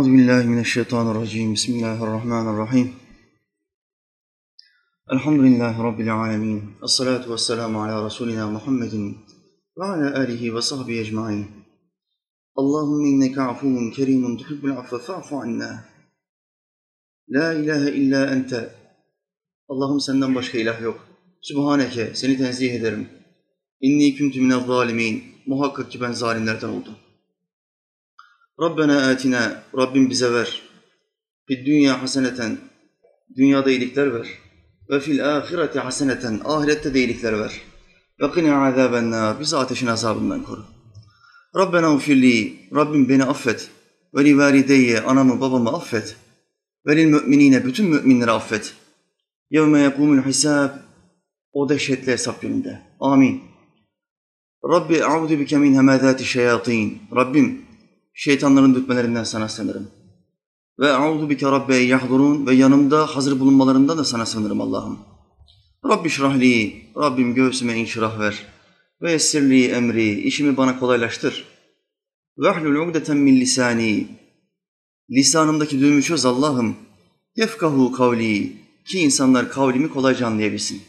أعوذ بالله من الشيطان الرجيم بسم الله الرحمن الرحيم الحمد لله رب العالمين الصلاة والسلام على رسولنا محمد وعلى آله وصحبه أجمعين اللهم إنك عفو كريم تحب العفو فاعف عنا La ilahe illa ente. Allah'ım senden başka ilah yok. Sübhaneke, seni tenzih ederim. İnni kuntu minel zalimin. Muhakkak ki ben zalimlerden oldum. Rabbena atina, Rabbim bize ver. Fid dünya haseneten, dünyada iyilikler ver. Ve fil ahireti haseneten, ahirette de iyilikler ver. Ve kina azaben nar, bizi ateşin azabından koru. Rabbena ufirli, Rabbim beni affet. Ve li valideyye, anamı babamı affet. Ve lil müminine, bütün müminleri affet. Yevme yekumul hisab, o dehşetli hesap gününde. Amin. Rabbi e'udu bike min hemezati şeyatin. Rabbim, şeytanların dürtmelerinden sana sığınırım. Ve e'udu bike rabbe yahdurun ve yanımda hazır bulunmalarından da sana sığınırım Allah'ım. Rabbi şrahli, Rabbim göğsüme inşirah ver. Ve yessirli emri, işimi bana kolaylaştır. Ve ahlul ugdeten min lisani, lisanımdaki düğümü çöz Allah'ım. Yefkahu kavli, ki insanlar kavlimi kolayca anlayabilsin.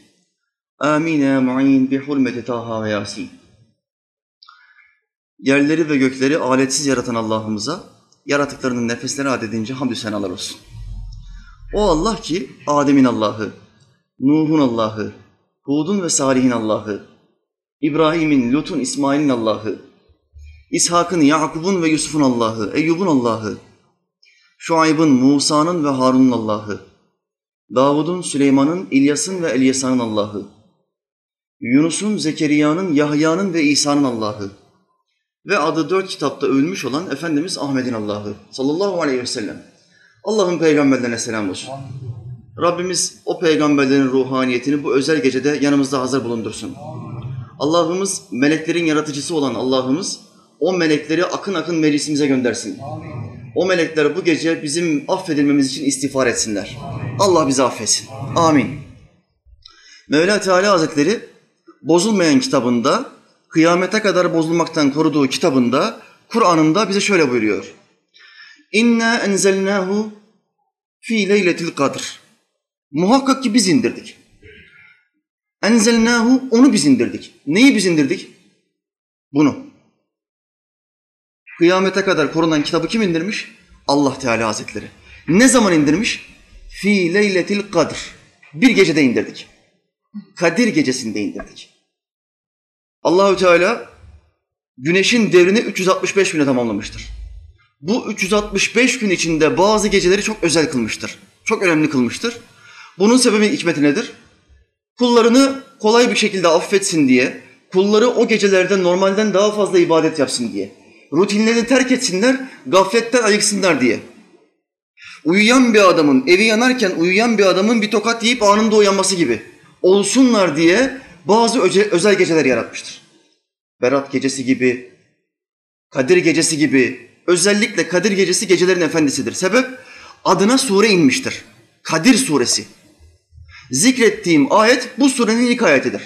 Amin ya mu'in bi hurmeti Taha ve Yasin. Yerleri ve gökleri aletsiz yaratan Allah'ımıza yaratıklarının nefesleri adedince hamdü senalar olsun. O Allah ki Adem'in Allah'ı, Nuh'un Allah'ı, Hud'un ve Salih'in Allah'ı, İbrahim'in, Lut'un, İsmail'in Allah'ı, İshak'ın, Yakub'un ve Yusuf'un Allah'ı, Eyyub'un Allah'ı, Şuayb'ın, Musa'nın ve Harun'un Allah'ı, Davud'un, Süleyman'ın, İlyas'ın ve Elyasa'nın Allah'ı, Yunus'un, Zekeriya'nın, Yahya'nın ve İsa'nın Allah'ı ve adı dört kitapta ölmüş olan Efendimiz Ahmet'in Allah'ı sallallahu aleyhi ve sellem. Allah'ın peygamberlerine selam olsun. Rabbimiz o peygamberlerin ruhaniyetini bu özel gecede yanımızda hazır bulundursun. Allah'ımız meleklerin yaratıcısı olan Allah'ımız o melekleri akın akın meclisimize göndersin. O melekler bu gece bizim affedilmemiz için istiğfar etsinler. Allah bizi affetsin. Amin. Mevla Teala Hazretleri bozulmayan kitabında, kıyamete kadar bozulmaktan koruduğu kitabında, Kur'an'ında bize şöyle buyuruyor. İnna enzelnahu fi leyletil kadr. Muhakkak ki biz indirdik. Enzelnahu onu biz indirdik. Neyi biz indirdik? Bunu. Kıyamete kadar korunan kitabı kim indirmiş? Allah Teala Hazretleri. Ne zaman indirmiş? Fi leyletil kadr. Bir gecede indirdik. Kadir gecesinde indirdik. Allahü Teala güneşin devrini 365 güne tamamlamıştır. Bu 365 gün içinde bazı geceleri çok özel kılmıştır. Çok önemli kılmıştır. Bunun sebebi hikmeti nedir? Kullarını kolay bir şekilde affetsin diye, kulları o gecelerde normalden daha fazla ibadet yapsın diye rutinlerini terk etsinler, gafletten ayıksınlar diye. Uyuyan bir adamın, evi yanarken uyuyan bir adamın bir tokat yiyip anında uyanması gibi olsunlar diye bazı özel geceler yaratmıştır. Berat gecesi gibi, Kadir gecesi gibi, özellikle Kadir gecesi gecelerin efendisidir. Sebep adına sure inmiştir. Kadir suresi. Zikrettiğim ayet bu surenin ilk ayetidir.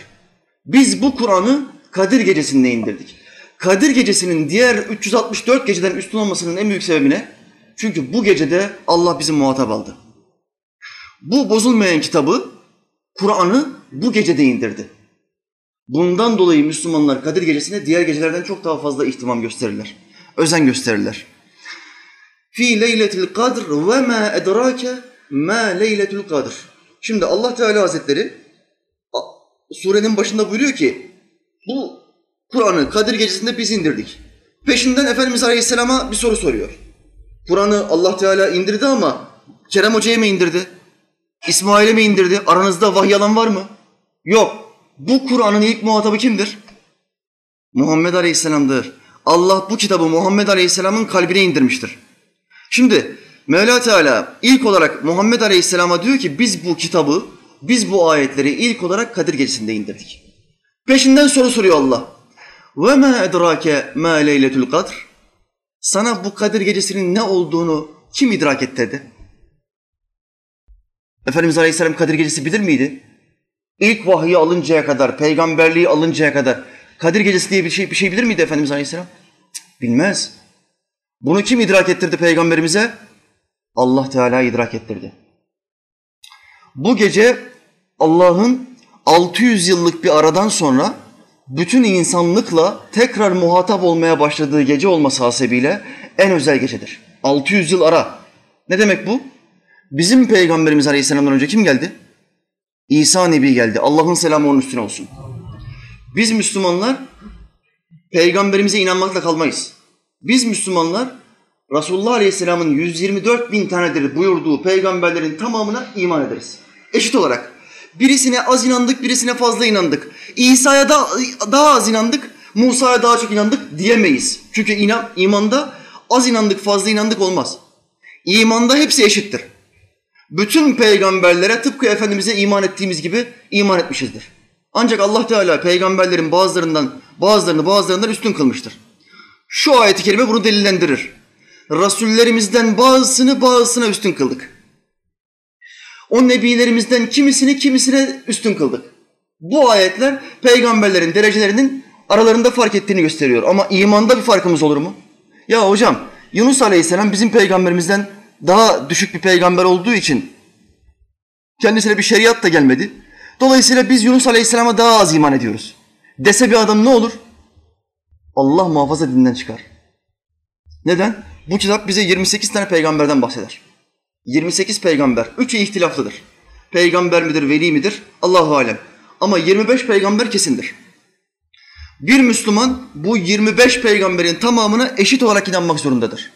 Biz bu Kur'an'ı Kadir gecesinde indirdik. Kadir gecesinin diğer 364 geceden üstün olmasının en büyük sebebi ne? Çünkü bu gecede Allah bizi muhatap aldı. Bu bozulmayan kitabı, Kur'an'ı bu gecede indirdi. Bundan dolayı Müslümanlar Kadir gecesine diğer gecelerden çok daha fazla ihtimam gösterirler. Özen gösterirler. Fi leyletil kadr ve ma edrake ma leyletul kadr. Şimdi Allah Teala Hazretleri surenin başında buyuruyor ki bu Kur'an'ı Kadir Gecesi'nde biz indirdik. Peşinden Efendimiz Aleyhisselam'a bir soru soruyor. Kur'an'ı Allah Teala indirdi ama Kerem Hoca'ya mı indirdi? İsmail'e mi indirdi? Aranızda vahiy alan var mı? Yok. Bu Kur'an'ın ilk muhatabı kimdir? Muhammed Aleyhisselam'dır. Allah bu kitabı Muhammed Aleyhisselam'ın kalbine indirmiştir. Şimdi Mevla Teala ilk olarak Muhammed Aleyhisselam'a diyor ki biz bu kitabı, biz bu ayetleri ilk olarak Kadir Gecesi'nde indirdik. Peşinden soru soruyor Allah. Ve ma edrake ma leyletul kadr? Sana bu Kadir gecesinin ne olduğunu kim idrak ettirdi? Efendimiz Aleyhisselam Kadir gecesi bilir miydi? İlk vahyi alıncaya kadar, peygamberliği alıncaya kadar Kadir gecesi diye bir şey, bir şey bilir miydi Efendimiz Aleyhisselam? Bilmez. Bunu kim idrak ettirdi peygamberimize? Allah Teala idrak ettirdi. Bu gece Allah'ın 600 yıllık bir aradan sonra bütün insanlıkla tekrar muhatap olmaya başladığı gece olması hasebiyle en özel gecedir. 600 yıl ara. Ne demek bu? Bizim Peygamberimiz Aleyhisselam'dan önce kim geldi? İsa Nebi geldi. Allah'ın selamı onun üstüne olsun. Biz Müslümanlar peygamberimize inanmakla kalmayız. Biz Müslümanlar Resulullah Aleyhisselam'ın 124 bin tanedir buyurduğu peygamberlerin tamamına iman ederiz. Eşit olarak. Birisine az inandık, birisine fazla inandık. İsa'ya da, daha az inandık, Musa'ya daha çok inandık diyemeyiz. Çünkü inan, imanda az inandık, fazla inandık olmaz. İmanda hepsi eşittir. Bütün peygamberlere tıpkı Efendimiz'e iman ettiğimiz gibi iman etmişizdir. Ancak Allah Teala peygamberlerin bazılarından bazılarını bazılarından üstün kılmıştır. Şu ayeti kerime bunu delillendirir. Rasullerimizden bazısını bazısına üstün kıldık. O nebilerimizden kimisini kimisine üstün kıldık. Bu ayetler peygamberlerin derecelerinin aralarında fark ettiğini gösteriyor. Ama imanda bir farkımız olur mu? Ya hocam Yunus Aleyhisselam bizim peygamberimizden daha düşük bir peygamber olduğu için kendisine bir şeriat da gelmedi. Dolayısıyla biz Yunus Aleyhisselam'a daha az iman ediyoruz. Dese bir adam ne olur? Allah muhafaza dinden çıkar. Neden? Bu kitap bize 28 tane peygamberden bahseder. 28 peygamber. Üçü ihtilaflıdır. Peygamber midir, veli midir? Allahu alem. Ama 25 peygamber kesindir. Bir Müslüman bu 25 peygamberin tamamına eşit olarak inanmak zorundadır.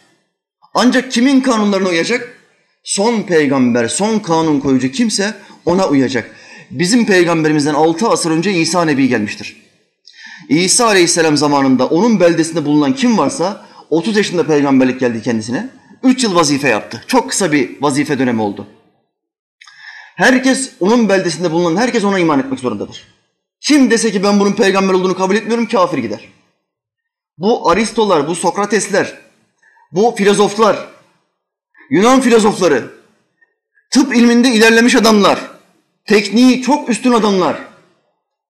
Ancak kimin kanunlarına uyacak? Son peygamber, son kanun koyucu kimse ona uyacak. Bizim peygamberimizden 6 asır önce İsa Nebi gelmiştir. İsa Aleyhisselam zamanında onun beldesinde bulunan kim varsa 30 yaşında peygamberlik geldi kendisine. 3 yıl vazife yaptı. Çok kısa bir vazife dönemi oldu. Herkes onun beldesinde bulunan herkes ona iman etmek zorundadır. Kim dese ki ben bunun peygamber olduğunu kabul etmiyorum kafir gider. Bu Aristolar, bu Sokratesler, bu filozoflar, Yunan filozofları, tıp ilminde ilerlemiş adamlar, tekniği çok üstün adamlar.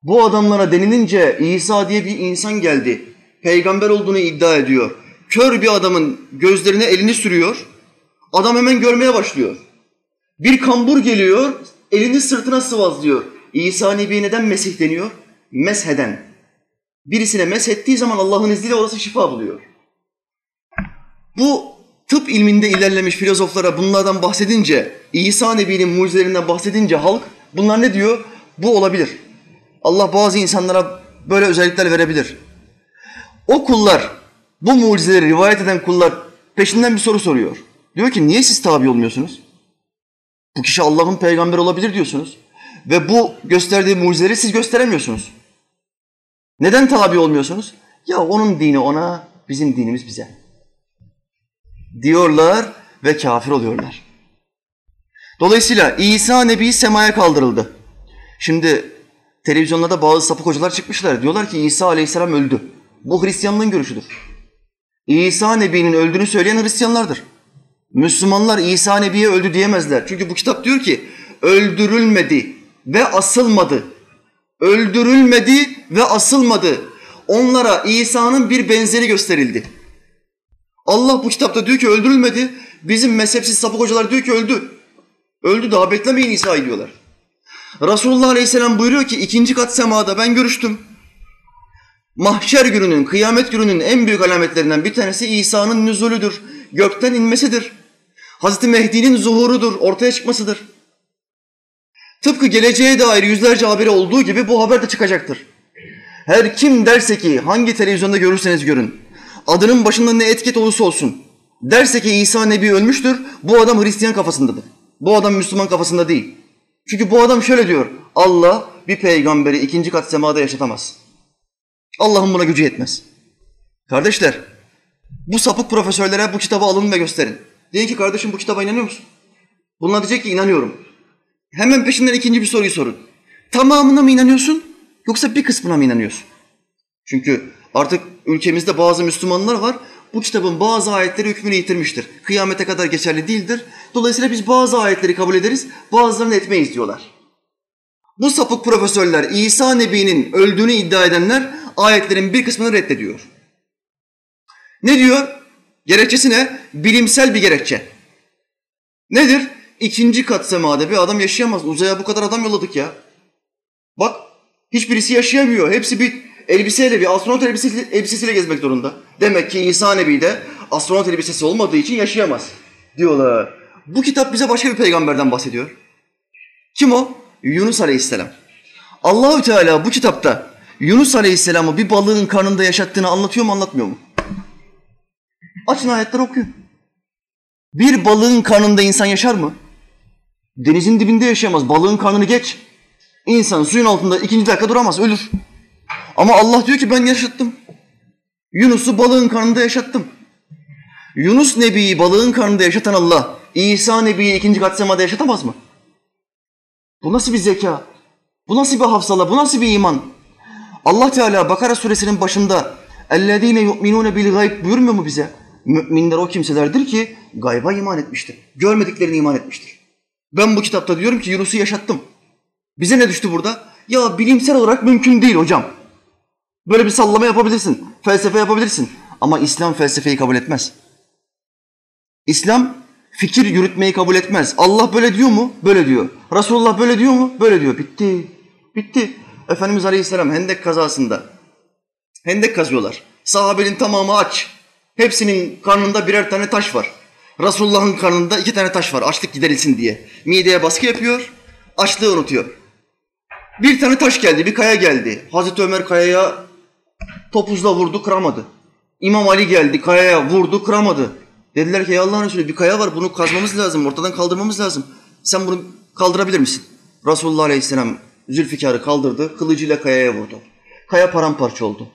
Bu adamlara denilince İsa diye bir insan geldi. Peygamber olduğunu iddia ediyor. Kör bir adamın gözlerine elini sürüyor. Adam hemen görmeye başlıyor. Bir kambur geliyor, elini sırtına sıvazlıyor. İsa Nebi neden Mesih deniyor? Mesheden. Birisine meshettiği zaman Allah'ın izniyle orası şifa buluyor. Bu tıp ilminde ilerlemiş filozoflara bunlardan bahsedince, İsa Nebi'nin mucizelerinden bahsedince halk bunlar ne diyor? Bu olabilir. Allah bazı insanlara böyle özellikler verebilir. O kullar, bu mucizeleri rivayet eden kullar peşinden bir soru soruyor. Diyor ki niye siz tabi olmuyorsunuz? Bu kişi Allah'ın peygamberi olabilir diyorsunuz. Ve bu gösterdiği mucizeleri siz gösteremiyorsunuz. Neden tabi olmuyorsunuz? Ya onun dini ona, bizim dinimiz bize. Diyorlar ve kafir oluyorlar. Dolayısıyla İsa Nebi semaya kaldırıldı. Şimdi televizyonlarda bazı sapık hocalar çıkmışlar. Diyorlar ki İsa Aleyhisselam öldü. Bu Hristiyanlığın görüşüdür. İsa Nebi'nin öldüğünü söyleyen Hristiyanlardır. Müslümanlar İsa Nebi'ye öldü diyemezler. Çünkü bu kitap diyor ki öldürülmedi ve asılmadı. Öldürülmedi ve asılmadı. Onlara İsa'nın bir benzeri gösterildi. Allah bu kitapta diyor ki öldürülmedi. Bizim mezhepsiz sapık hocalar diyor ki öldü. Öldü daha beklemeyin İsa'yı diyorlar. Resulullah Aleyhisselam buyuruyor ki ikinci kat semada ben görüştüm. Mahşer gününün, kıyamet gününün en büyük alametlerinden bir tanesi İsa'nın nüzulüdür. Gökten inmesidir. Hazreti Mehdi'nin zuhurudur, ortaya çıkmasıdır. Tıpkı geleceğe dair yüzlerce haberi olduğu gibi bu haber de çıkacaktır. Her kim derse ki hangi televizyonda görürseniz görün, adının başında ne etiket olursa olsun, derse ki İsa Nebi ölmüştür, bu adam Hristiyan kafasındadır. Bu adam Müslüman kafasında değil. Çünkü bu adam şöyle diyor, Allah bir peygamberi ikinci kat semada yaşatamaz. Allah'ın buna gücü yetmez. Kardeşler, bu sapık profesörlere bu kitabı alın ve gösterin. Deyin ki kardeşim bu kitaba inanıyor musun? Bunlar diyecek ki inanıyorum. Hemen peşinden ikinci bir soruyu sorun. Tamamına mı inanıyorsun yoksa bir kısmına mı inanıyorsun? Çünkü artık ülkemizde bazı Müslümanlar var. Bu kitabın bazı ayetleri hükmünü yitirmiştir. Kıyamete kadar geçerli değildir. Dolayısıyla biz bazı ayetleri kabul ederiz, bazılarını etmeyiz diyorlar. Bu sapık profesörler İsa Nebi'nin öldüğünü iddia edenler ayetlerin bir kısmını reddediyor. Ne diyor? Gerekçesi ne? Bilimsel bir gerekçe. Nedir? İkinci kat semada bir adam yaşayamaz. Uzaya bu kadar adam yolladık ya. Bak hiçbirisi yaşayamıyor. Hepsi bir elbiseyle, bir astronot elbisesiyle, elbisesiyle gezmek zorunda. Demek ki İsa Nebi de astronot elbisesi olmadığı için yaşayamaz diyorlar. Bu kitap bize başka bir peygamberden bahsediyor. Kim o? Yunus Aleyhisselam. Allahü Teala bu kitapta Yunus Aleyhisselam'ı bir balığın karnında yaşattığını anlatıyor mu anlatmıyor mu? Açın ayetleri okuyun. Bir balığın karnında insan yaşar mı? Denizin dibinde yaşayamaz. Balığın karnını geç. İnsan suyun altında ikinci dakika duramaz, ölür. Ama Allah diyor ki ben yaşattım. Yunus'u balığın karnında yaşattım. Yunus Nebi'yi balığın karnında yaşatan Allah, İsa Nebi'yi ikinci kat semada yaşatamaz mı? Bu nasıl bir zeka? Bu nasıl bir hafsala? Bu nasıl bir iman? Allah Teala Bakara suresinin başında اَلَّذ۪ينَ يُؤْمِنُونَ بِالْغَيْبِ buyurmuyor mu bize? Müminler o kimselerdir ki gayba iman etmiştir. Görmediklerini iman etmiştir. Ben bu kitapta diyorum ki Yunus'u yaşattım. Bize ne düştü burada? Ya bilimsel olarak mümkün değil hocam. Böyle bir sallama yapabilirsin, felsefe yapabilirsin. Ama İslam felsefeyi kabul etmez. İslam fikir yürütmeyi kabul etmez. Allah böyle diyor mu? Böyle diyor. Resulullah böyle diyor mu? Böyle diyor. Bitti. Bitti. Efendimiz Aleyhisselam Hendek kazasında. Hendek kazıyorlar. Sahabenin tamamı aç. Hepsinin karnında birer tane taş var. Resulullah'ın karnında iki tane taş var. Açlık giderilsin diye. Mideye baskı yapıyor. Açlığı unutuyor. Bir tane taş geldi, bir kaya geldi. Hazreti Ömer kayaya topuzla vurdu, kıramadı. İmam Ali geldi, kayaya vurdu, kıramadı. Dediler ki ya Allah'ın Resulü bir kaya var, bunu kazmamız lazım, ortadan kaldırmamız lazım. Sen bunu kaldırabilir misin? Resulullah Aleyhisselam Zülfikar'ı kaldırdı, kılıcıyla kayaya vurdu. Kaya paramparça oldu.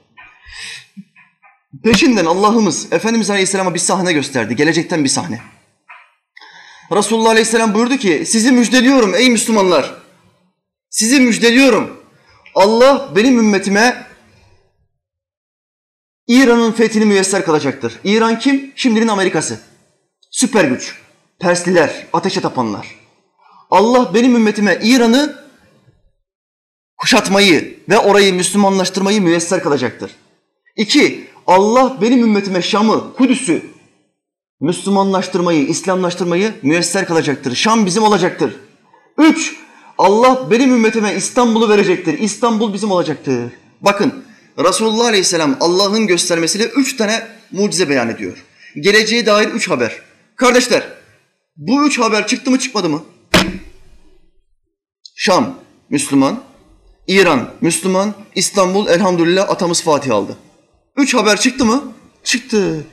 Peşinden Allah'ımız Efendimiz Aleyhisselam'a bir sahne gösterdi, gelecekten bir sahne. Resulullah Aleyhisselam buyurdu ki, sizi müjdeliyorum ey Müslümanlar. Sizi müjdeliyorum. Allah benim ümmetime İran'ın fethini müyesser kılacaktır. İran kim? Şimdinin Amerika'sı. Süper güç. Persliler, ateşe tapanlar. Allah benim ümmetime İran'ı kuşatmayı ve orayı Müslümanlaştırmayı müyesser kılacaktır. İki, Allah benim ümmetime Şam'ı, Kudüs'ü Müslümanlaştırmayı, İslamlaştırmayı müyesser kılacaktır. Şam bizim olacaktır. Üç, Allah benim ümmetime İstanbul'u verecektir. İstanbul bizim olacaktır. Bakın Resulullah Aleyhisselam Allah'ın göstermesiyle üç tane mucize beyan ediyor. Geleceğe dair üç haber. Kardeşler bu üç haber çıktı mı çıkmadı mı? Şam Müslüman, İran Müslüman, İstanbul elhamdülillah atamız Fatih aldı. Üç haber çıktı mı? Çıktı.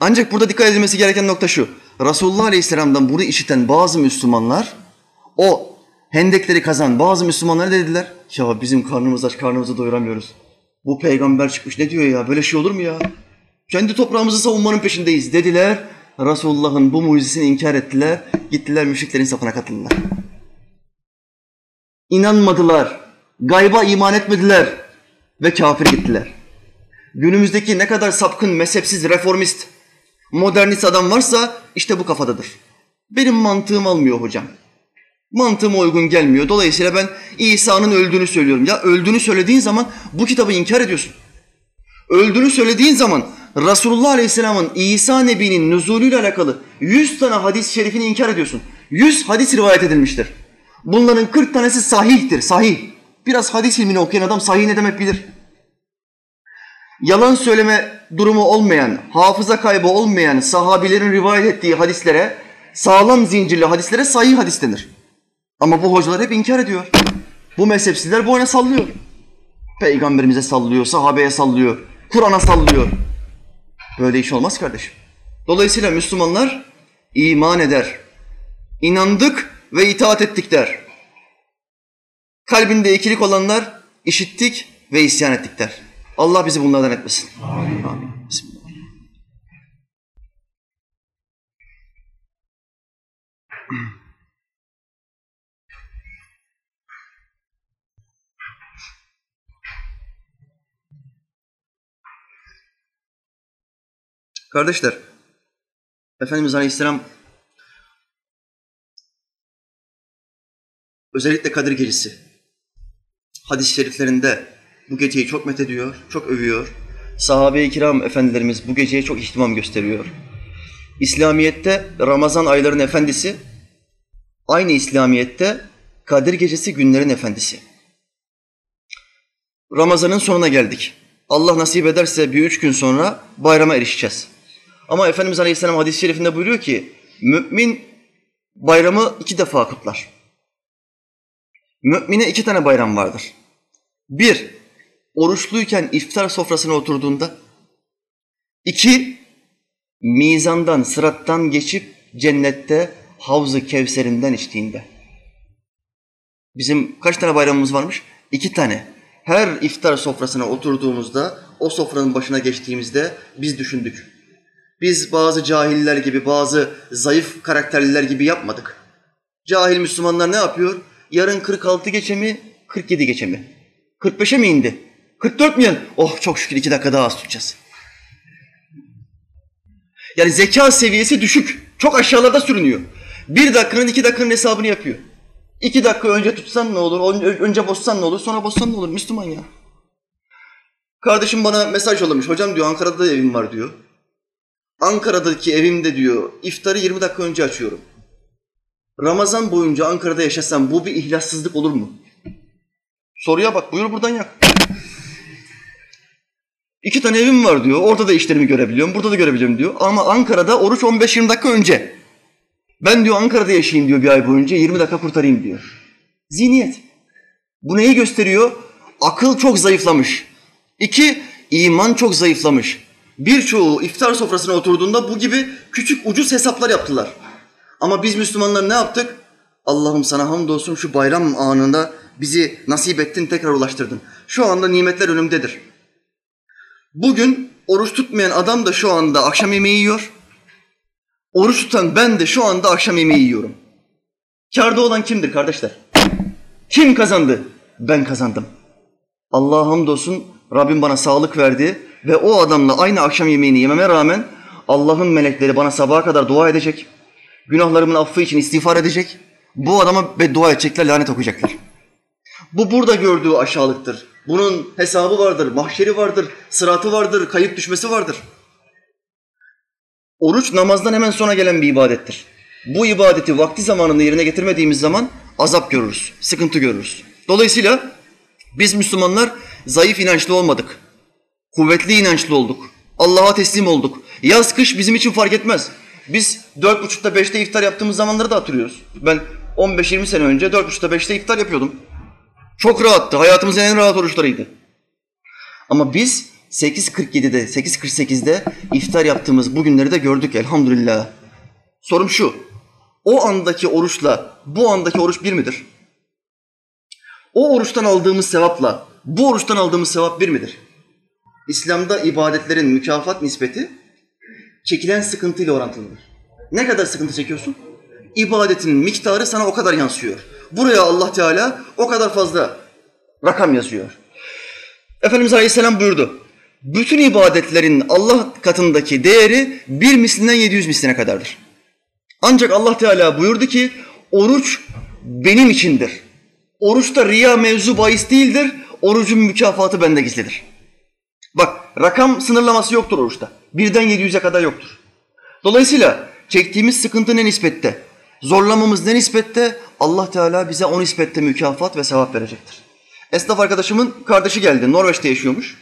Ancak burada dikkat edilmesi gereken nokta şu. Resulullah Aleyhisselam'dan bunu işiten bazı Müslümanlar o hendekleri kazan bazı Müslümanlar dediler? Ya bizim karnımız aç, karnımızı doyuramıyoruz. Bu peygamber çıkmış ne diyor ya? Böyle şey olur mu ya? Kendi toprağımızı savunmanın peşindeyiz dediler. Resulullah'ın bu mucizesini inkar ettiler. Gittiler müşriklerin safına katıldılar. İnanmadılar. Gayba iman etmediler. Ve kafir gittiler. Günümüzdeki ne kadar sapkın, mezhepsiz, reformist, modernist adam varsa işte bu kafadadır. Benim mantığım almıyor hocam. Mantığıma uygun gelmiyor. Dolayısıyla ben İsa'nın öldüğünü söylüyorum. Ya öldüğünü söylediğin zaman bu kitabı inkar ediyorsun. Öldüğünü söylediğin zaman Resulullah Aleyhisselam'ın İsa Nebi'nin nüzulüyle alakalı 100 tane hadis-i şerifini inkar ediyorsun. 100 hadis rivayet edilmiştir. Bunların 40 tanesi sahihtir, sahih. Biraz hadis ilmini okuyan adam sahih ne demek bilir. Yalan söyleme durumu olmayan, hafıza kaybı olmayan sahabilerin rivayet ettiği hadislere, sağlam zincirli hadislere sahih hadis denir. Ama bu hocalar hep inkar ediyor. Bu mezhepsizler boyuna sallıyor. Peygamberimize sallıyor, sahabeye sallıyor, Kur'an'a sallıyor. Böyle iş olmaz kardeşim. Dolayısıyla Müslümanlar iman eder. İnandık ve itaat ettik der. Kalbinde ikilik olanlar işittik ve isyan ettik der. Allah bizi bunlardan etmesin. Amin. Amin. Bismillah. Kardeşler, Efendimiz Aleyhisselam özellikle Kadir Gecesi hadis-i şeriflerinde bu geceyi çok methediyor, çok övüyor. sahabe-i kiram efendilerimiz bu geceye çok ihtimam gösteriyor. İslamiyet'te Ramazan ayların efendisi, aynı İslamiyet'te Kadir Gecesi günlerin efendisi. Ramazan'ın sonuna geldik. Allah nasip ederse bir üç gün sonra bayrama erişeceğiz. Ama Efendimiz Aleyhisselam hadis-i şerifinde buyuruyor ki, mümin bayramı iki defa kutlar. Mümine iki tane bayram vardır. Bir, oruçluyken iftar sofrasına oturduğunda. İki, mizandan, sırattan geçip cennette havzı kevserinden içtiğinde. Bizim kaç tane bayramımız varmış? İki tane. Her iftar sofrasına oturduğumuzda, o sofranın başına geçtiğimizde biz düşündük. Biz bazı cahiller gibi, bazı zayıf karakterliler gibi yapmadık. Cahil Müslümanlar ne yapıyor? Yarın 46 geçe mi, 47 geçe mi? 45'e mi indi? 44 mi yani? Oh çok şükür iki dakika daha az tutacağız. Yani zeka seviyesi düşük. Çok aşağılarda sürünüyor. Bir dakikanın iki dakikanın hesabını yapıyor. İki dakika önce tutsan ne olur, önce bozsan ne olur, sonra bozsan ne olur? Müslüman ya. Kardeşim bana mesaj yollamış. Hocam diyor Ankara'da da evim var diyor. Ankara'daki evimde diyor iftarı 20 dakika önce açıyorum. Ramazan boyunca Ankara'da yaşasam bu bir ihlassızlık olur mu? Soruya bak buyur buradan yak. İki tane evim var diyor. Orada da işlerimi görebiliyorum. Burada da görebiliyorum diyor. Ama Ankara'da oruç 15-20 dakika önce. Ben diyor Ankara'da yaşayayım diyor bir ay boyunca 20 dakika kurtarayım diyor. Zihniyet. Bu neyi gösteriyor? Akıl çok zayıflamış. İki, iman çok zayıflamış. Birçoğu iftar sofrasına oturduğunda bu gibi küçük ucuz hesaplar yaptılar. Ama biz Müslümanlar ne yaptık? Allah'ım sana hamdolsun şu bayram anında bizi nasip ettin tekrar ulaştırdın. Şu anda nimetler önümdedir. Bugün oruç tutmayan adam da şu anda akşam yemeği yiyor. Oruç tutan ben de şu anda akşam yemeği yiyorum. Karda olan kimdir kardeşler? Kim kazandı? Ben kazandım. Allah'a hamdolsun Rabbim bana sağlık verdi ve o adamla aynı akşam yemeğini yememe rağmen Allah'ın melekleri bana sabaha kadar dua edecek. Günahlarımın affı için istiğfar edecek. Bu adama beddua edecekler, lanet okuyacaklar. Bu burada gördüğü aşağılıktır. Bunun hesabı vardır, mahşeri vardır, sıratı vardır, kayıp düşmesi vardır. Oruç namazdan hemen sonra gelen bir ibadettir. Bu ibadeti vakti zamanında yerine getirmediğimiz zaman azap görürüz, sıkıntı görürüz. Dolayısıyla biz Müslümanlar zayıf inançlı olmadık. Kuvvetli inançlı olduk. Allah'a teslim olduk. Yaz kış bizim için fark etmez. Biz dört buçukta beşte iftar yaptığımız zamanları da hatırlıyoruz. Ben 15-20 sene önce dört buçukta beşte iftar yapıyordum. Çok rahattı. Hayatımızın en rahat oruçlarıydı. Ama biz 8.47'de, 8.48'de iftar yaptığımız bu günleri de gördük elhamdülillah. Sorum şu, o andaki oruçla bu andaki oruç bir midir? O oruçtan aldığımız sevapla bu oruçtan aldığımız sevap bir midir? İslam'da ibadetlerin mükafat nispeti çekilen sıkıntıyla orantılıdır. Ne kadar sıkıntı çekiyorsun? İbadetin miktarı sana o kadar yansıyor. Buraya Allah Teala o kadar fazla rakam yazıyor. Efendimiz Aleyhisselam buyurdu. Bütün ibadetlerin Allah katındaki değeri bir mislinden 700 misline kadardır. Ancak Allah Teala buyurdu ki oruç benim içindir. Oruçta riya mevzu bahis değildir. Orucun mükafatı bende gizlidir. Bak rakam sınırlaması yoktur oruçta. Birden 700'e kadar yoktur. Dolayısıyla çektiğimiz sıkıntı ne nispette? Zorlamamız ne nispette? Allah Teala bize o nispette mükafat ve sevap verecektir. Esnaf arkadaşımın kardeşi geldi. Norveç'te yaşıyormuş.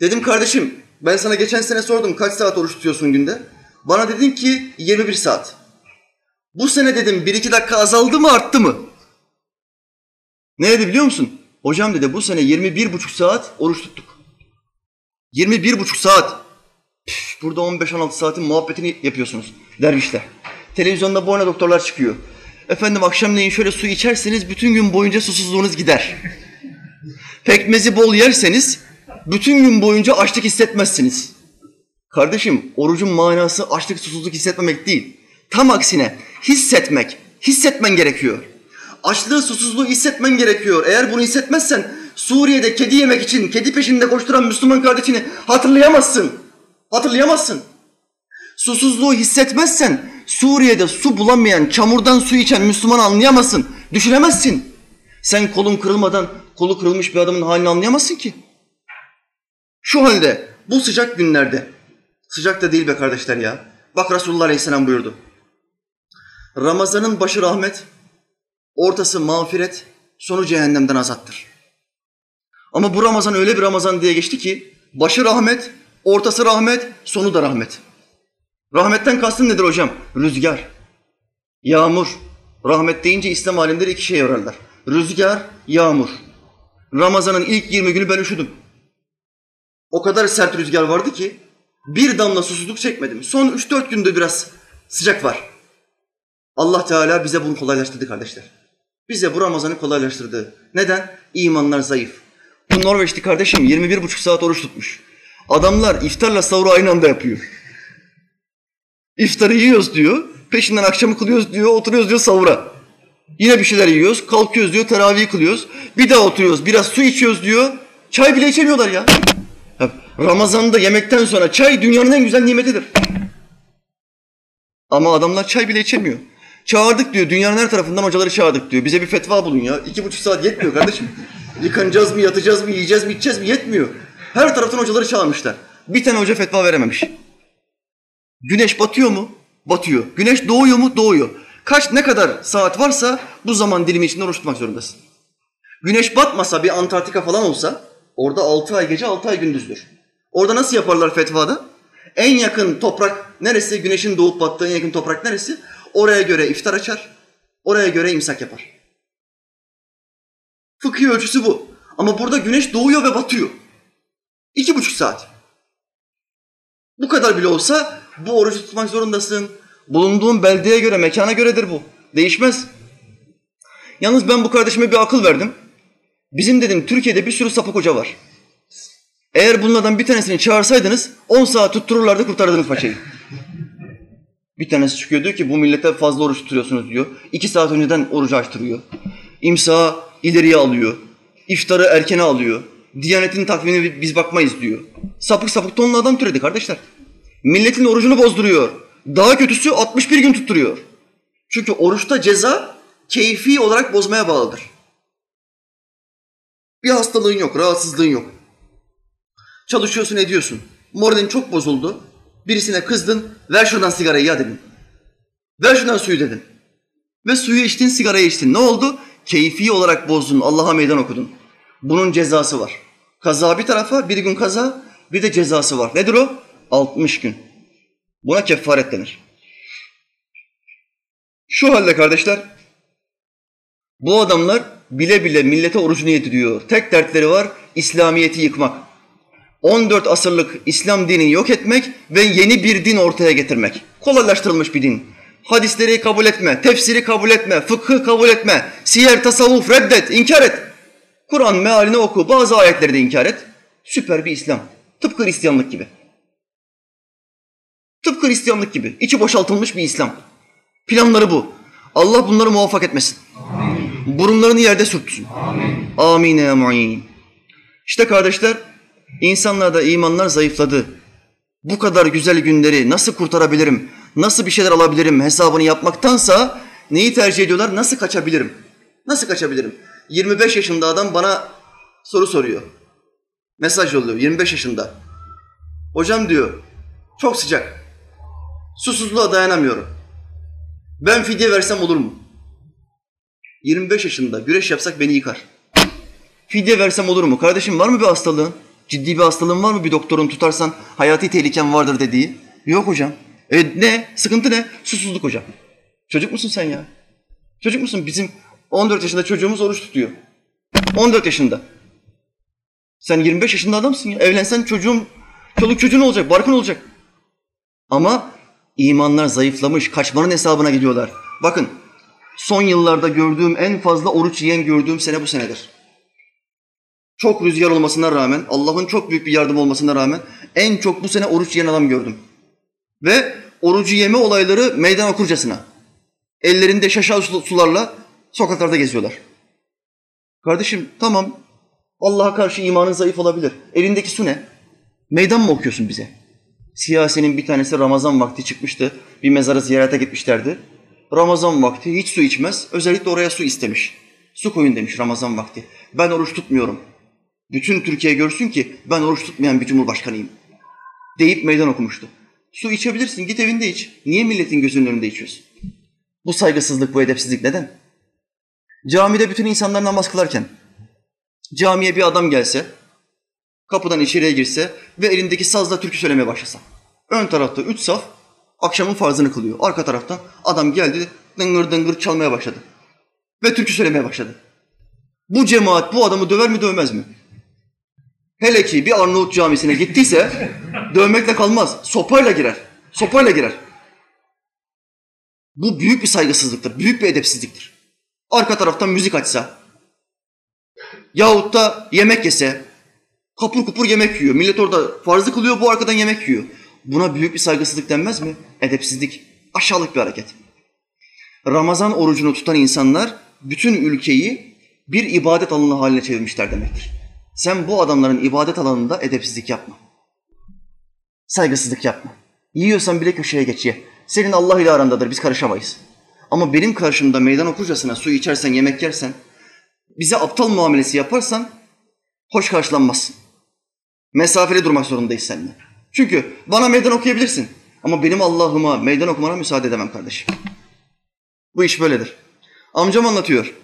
Dedim kardeşim ben sana geçen sene sordum kaç saat oruç tutuyorsun günde? Bana dedin ki 21 saat. Bu sene dedim 1-2 dakika azaldı mı arttı mı? Ne dedi biliyor musun? Hocam dedi bu sene 21 buçuk saat oruç tuttuk. 21 buçuk saat. Püf, burada 15-16 saatin muhabbetini yapıyorsunuz dervişler. Televizyonda bu doktorlar çıkıyor. Efendim akşamleyin şöyle su içerseniz bütün gün boyunca susuzluğunuz gider. Pekmezi bol yerseniz bütün gün boyunca açlık hissetmezsiniz. Kardeşim orucun manası açlık susuzluk hissetmemek değil. Tam aksine hissetmek, hissetmen gerekiyor. Açlığı susuzluğu hissetmen gerekiyor. Eğer bunu hissetmezsen Suriye'de kedi yemek için kedi peşinde koşturan Müslüman kardeşini hatırlayamazsın. Hatırlayamazsın. Susuzluğu hissetmezsen Suriye'de su bulamayan, çamurdan su içen Müslüman anlayamazsın. Düşünemezsin. Sen kolun kırılmadan kolu kırılmış bir adamın halini anlayamazsın ki. Şu halde bu sıcak günlerde, sıcak da değil be kardeşler ya. Bak Resulullah Aleyhisselam buyurdu. Ramazanın başı rahmet, ortası mağfiret, sonu cehennemden azattır. Ama bu Ramazan öyle bir Ramazan diye geçti ki başı rahmet, ortası rahmet, sonu da rahmet. Rahmetten kastın nedir hocam? Rüzgar, yağmur. Rahmet deyince İslam alimleri iki şey yorarlar. Rüzgar, yağmur. Ramazan'ın ilk 20 günü ben üşüdüm. O kadar sert rüzgar vardı ki bir damla susuzluk çekmedim. Son 3-4 günde biraz sıcak var. Allah Teala bize bunu kolaylaştırdı kardeşler. Bize bu Ramazan'ı kolaylaştırdı. Neden? İmanlar zayıf. Bu Norveçli kardeşim 21 buçuk saat oruç tutmuş. Adamlar iftarla sahuru aynı anda yapıyor. İftarı yiyoruz diyor, peşinden akşamı kılıyoruz diyor, oturuyoruz diyor sahura. Yine bir şeyler yiyoruz, kalkıyoruz diyor, teravih kılıyoruz. Bir daha oturuyoruz, biraz su içiyoruz diyor. Çay bile içemiyorlar ya. Ramazan'da yemekten sonra çay dünyanın en güzel nimetidir. Ama adamlar çay bile içemiyor. Çağırdık diyor, dünyanın her tarafından hocaları çağırdık diyor. Bize bir fetva bulun ya. İki buçuk saat yetmiyor kardeşim. Yıkanacağız mı, yatacağız mı, yiyeceğiz mi, içeceğiz mi yetmiyor. Her taraftan hocaları çağırmışlar. Bir tane hoca fetva verememiş. Güneş batıyor mu? Batıyor. Güneş doğuyor mu? Doğuyor. Kaç ne kadar saat varsa bu zaman dilimi içinde oruç tutmak zorundasın. Güneş batmasa bir Antarktika falan olsa orada altı ay gece altı ay gündüzdür. Orada nasıl yaparlar fetvada? En yakın toprak neresi? Güneşin doğup battığı en yakın toprak neresi? Oraya göre iftar açar. Oraya göre imsak yapar. Fıkhi ölçüsü bu. Ama burada güneş doğuyor ve batıyor. İki buçuk saat. Bu kadar bile olsa bu orucu tutmak zorundasın. Bulunduğun beldeye göre, mekana göredir bu. Değişmez. Yalnız ben bu kardeşime bir akıl verdim. Bizim dedim Türkiye'de bir sürü sapık hoca var. Eğer bunlardan bir tanesini çağırsaydınız 10 saat tuttururlardı kurtardınız paçayı. Bir tanesi çıkıyor diyor ki bu millete fazla oruç tutuyorsunuz diyor. İki saat önceden orucu açtırıyor. İmsa ileriye alıyor. İftarı erkene alıyor. Diyanetin takvimine biz bakmayız diyor. Sapık sapık tonlu adam türedi kardeşler. Milletin orucunu bozduruyor. Daha kötüsü 61 gün tutturuyor. Çünkü oruçta ceza keyfi olarak bozmaya bağlıdır. Bir hastalığın yok, rahatsızlığın yok. Çalışıyorsun, ediyorsun. Moralin çok bozuldu. Birisine kızdın, ver şuradan sigarayı ya dedin. Ver şuradan suyu dedin. Ve suyu içtin, sigarayı içtin. Ne oldu? Keyfi olarak bozdun, Allah'a meydan okudun. Bunun cezası var. Kaza bir tarafa, bir gün kaza, bir de cezası var. Nedir o? 60 gün. Buna kefaret denir. Şu halde kardeşler, bu adamlar bile bile millete orucunu yediriyor. Tek dertleri var, İslamiyet'i yıkmak. 14 asırlık İslam dinini yok etmek ve yeni bir din ortaya getirmek. Kolaylaştırılmış bir din. Hadisleri kabul etme, tefsiri kabul etme, fıkhı kabul etme, siyer, tasavvuf reddet, inkar et. Kur'an mealini oku, bazı ayetleri de inkar et. Süper bir İslam. Tıpkı Hristiyanlık gibi. Tıpkı Hristiyanlık gibi. İçi boşaltılmış bir İslam. Planları bu. Allah bunları muvaffak etmesin. Amin. Burunlarını yerde sürtsün. Amin. Amin ya. İşte kardeşler, insanlarda imanlar zayıfladı. Bu kadar güzel günleri nasıl kurtarabilirim, nasıl bir şeyler alabilirim hesabını yapmaktansa neyi tercih ediyorlar? Nasıl kaçabilirim? Nasıl kaçabilirim? 25 yaşında adam bana soru soruyor. Mesaj yolluyor 25 yaşında. Hocam diyor çok sıcak. Susuzluğa dayanamıyorum. Ben fidye versem olur mu? 25 yaşında güreş yapsak beni yıkar. Fidye versem olur mu? Kardeşim var mı bir hastalığın? Ciddi bir hastalığın var mı bir doktorun tutarsan hayati tehliken vardır dediği? Yok hocam. E ne? Sıkıntı ne? Susuzluk hocam. Çocuk musun sen ya? Çocuk musun? Bizim 14 yaşında çocuğumuz oruç tutuyor. 14 yaşında. Sen 25 yaşında adamsın ya. Evlensen çocuğun, çoluk çocuğun olacak, barkın olacak. Ama imanlar zayıflamış, kaçmanın hesabına gidiyorlar. Bakın, son yıllarda gördüğüm en fazla oruç yiyen gördüğüm sene bu senedir. Çok rüzgar olmasına rağmen, Allah'ın çok büyük bir yardım olmasına rağmen en çok bu sene oruç yiyen adam gördüm. Ve orucu yeme olayları meydan okurcasına. Ellerinde şaşal sularla sokaklarda geziyorlar. Kardeşim tamam Allah'a karşı imanın zayıf olabilir. Elindeki su ne? Meydan mı okuyorsun bize? Siyasinin bir tanesi Ramazan vakti çıkmıştı. Bir mezarı ziyarete gitmişlerdi. Ramazan vakti hiç su içmez. Özellikle oraya su istemiş. Su koyun demiş Ramazan vakti. Ben oruç tutmuyorum. Bütün Türkiye görsün ki ben oruç tutmayan bir cumhurbaşkanıyım. Deyip meydan okumuştu. Su içebilirsin, git evinde iç. Niye milletin gözünün önünde içiyorsun? Bu saygısızlık, bu edepsizlik neden? Camide bütün insanlar namaz kılarken camiye bir adam gelse, kapıdan içeriye girse ve elindeki sazla türkü söylemeye başlasa. Ön tarafta üç saf akşamın farzını kılıyor. Arka taraftan adam geldi dıngır dıngır çalmaya başladı. Ve türkü söylemeye başladı. Bu cemaat bu adamı döver mi dövmez mi? Hele ki bir Arnavut camisine gittiyse dövmekle kalmaz. Sopayla girer. Sopayla girer. Bu büyük bir saygısızlıktır. Büyük bir edepsizliktir. Arka taraftan müzik açsa yahut da yemek yese kapur kupur yemek yiyor. Millet orada farzı kılıyor bu arkadan yemek yiyor. Buna büyük bir saygısızlık denmez mi? Edepsizlik. Aşağılık bir hareket. Ramazan orucunu tutan insanlar bütün ülkeyi bir ibadet alanı haline çevirmişler demektir. Sen bu adamların ibadet alanında edepsizlik yapma. Saygısızlık yapma. Yiyorsan bile köşeye geç ye. Senin Allah ile arandadır, biz karışamayız. Ama benim karşımda meydan okurcasına su içersen, yemek yersen, bize aptal muamelesi yaparsan hoş karşılanmazsın. Mesafeli durmak zorundayız seninle. Çünkü bana meydan okuyabilirsin. Ama benim Allah'ıma meydan okumana müsaade edemem kardeşim. Bu iş böyledir. Amcam anlatıyor.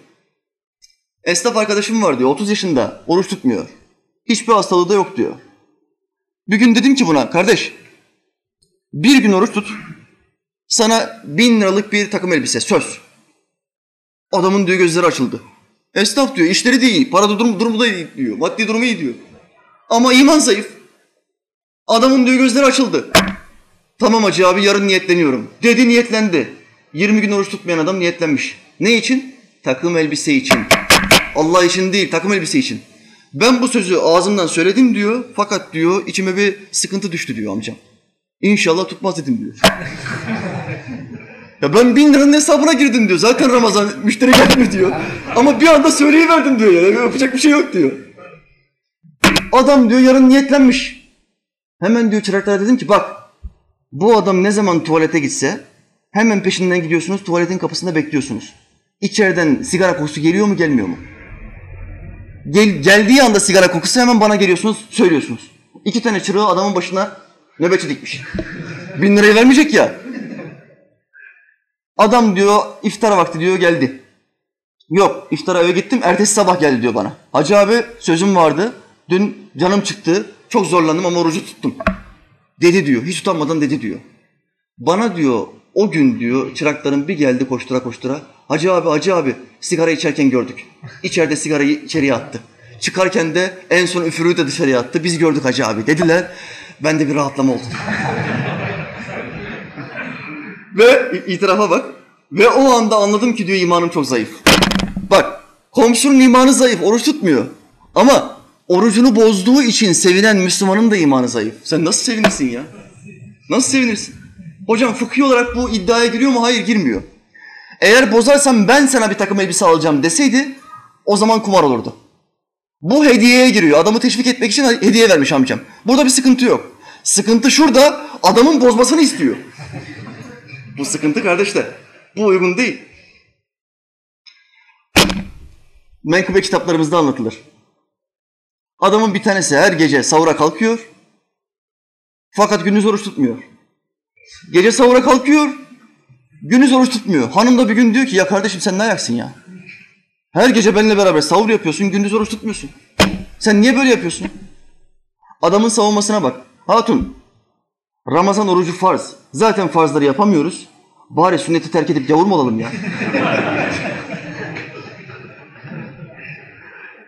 Esnaf arkadaşım var diyor, 30 yaşında, oruç tutmuyor. Hiçbir hastalığı da yok diyor. Bir gün dedim ki buna, kardeş, bir gün oruç tut, sana bin liralık bir takım elbise, söz. Adamın diyor gözleri açıldı. Esnaf diyor, işleri de iyi, para durum, durumu da iyi diyor, maddi durumu iyi diyor. Ama iman zayıf. Adamın diyor gözleri açıldı. Tamam hacı abi yarın niyetleniyorum. Dedi niyetlendi. 20 gün oruç tutmayan adam niyetlenmiş. Ne için? Takım elbise için. Allah için değil, takım elbise için. Ben bu sözü ağzımdan söyledim diyor. Fakat diyor içime bir sıkıntı düştü diyor amcam. İnşallah tutmaz dedim diyor. ya ben bin liranın hesabına girdim diyor. Zaten Ramazan müşteri gelmiyor diyor. Ama bir anda söyleyiverdim diyor. Yani yapacak bir şey yok diyor. Adam diyor yarın niyetlenmiş. Hemen diyor çıraklara dedim ki bak bu adam ne zaman tuvalete gitse hemen peşinden gidiyorsunuz tuvaletin kapısında bekliyorsunuz. İçeriden sigara kokusu geliyor mu gelmiyor mu? Gel, geldiği anda sigara kokusu hemen bana geliyorsunuz söylüyorsunuz. İki tane çırağı adamın başına nöbetçi dikmiş. Bin lirayı vermeyecek ya. Adam diyor iftara vakti diyor geldi. Yok iftara eve gittim ertesi sabah geldi diyor bana. Hacı abi sözüm vardı. Dün canım çıktı. Çok zorlandım ama orucu tuttum. Dedi diyor. Hiç utanmadan dedi diyor. Bana diyor o gün diyor çırakların bir geldi koştura koştura. Hacı abi hacı abi sigara içerken gördük. İçeride sigarayı içeriye attı. Çıkarken de en son üfürüğü de dışarıya attı. Biz gördük hacı abi dediler. Ben de bir rahatlama oldu. Ve itirafa bak. Ve o anda anladım ki diyor imanım çok zayıf. Bak komşunun imanı zayıf, oruç tutmuyor. Ama orucunu bozduğu için sevinen Müslümanın da imanı zayıf. Sen nasıl sevinirsin ya? Nasıl sevinirsin? Hocam fıkhi olarak bu iddiaya giriyor mu? Hayır girmiyor. Eğer bozarsam ben sana bir takım elbise alacağım deseydi o zaman kumar olurdu. Bu hediyeye giriyor. Adamı teşvik etmek için hediye vermiş amcam. Burada bir sıkıntı yok. Sıkıntı şurada adamın bozmasını istiyor. bu sıkıntı kardeşler. Bu uygun değil. Menkıbe kitaplarımızda anlatılır. Adamın bir tanesi her gece sahura kalkıyor. Fakat gündüz oruç tutmuyor. Gece sahura kalkıyor. Gündüz oruç tutmuyor. Hanım da bir gün diyor ki ya kardeşim sen ne ayaksın ya? Her gece benimle beraber sahur yapıyorsun, gündüz oruç tutmuyorsun. Sen niye böyle yapıyorsun? Adamın savunmasına bak. Hatun, Ramazan orucu farz. Zaten farzları yapamıyoruz. Bari sünneti terk edip gavur mu olalım ya?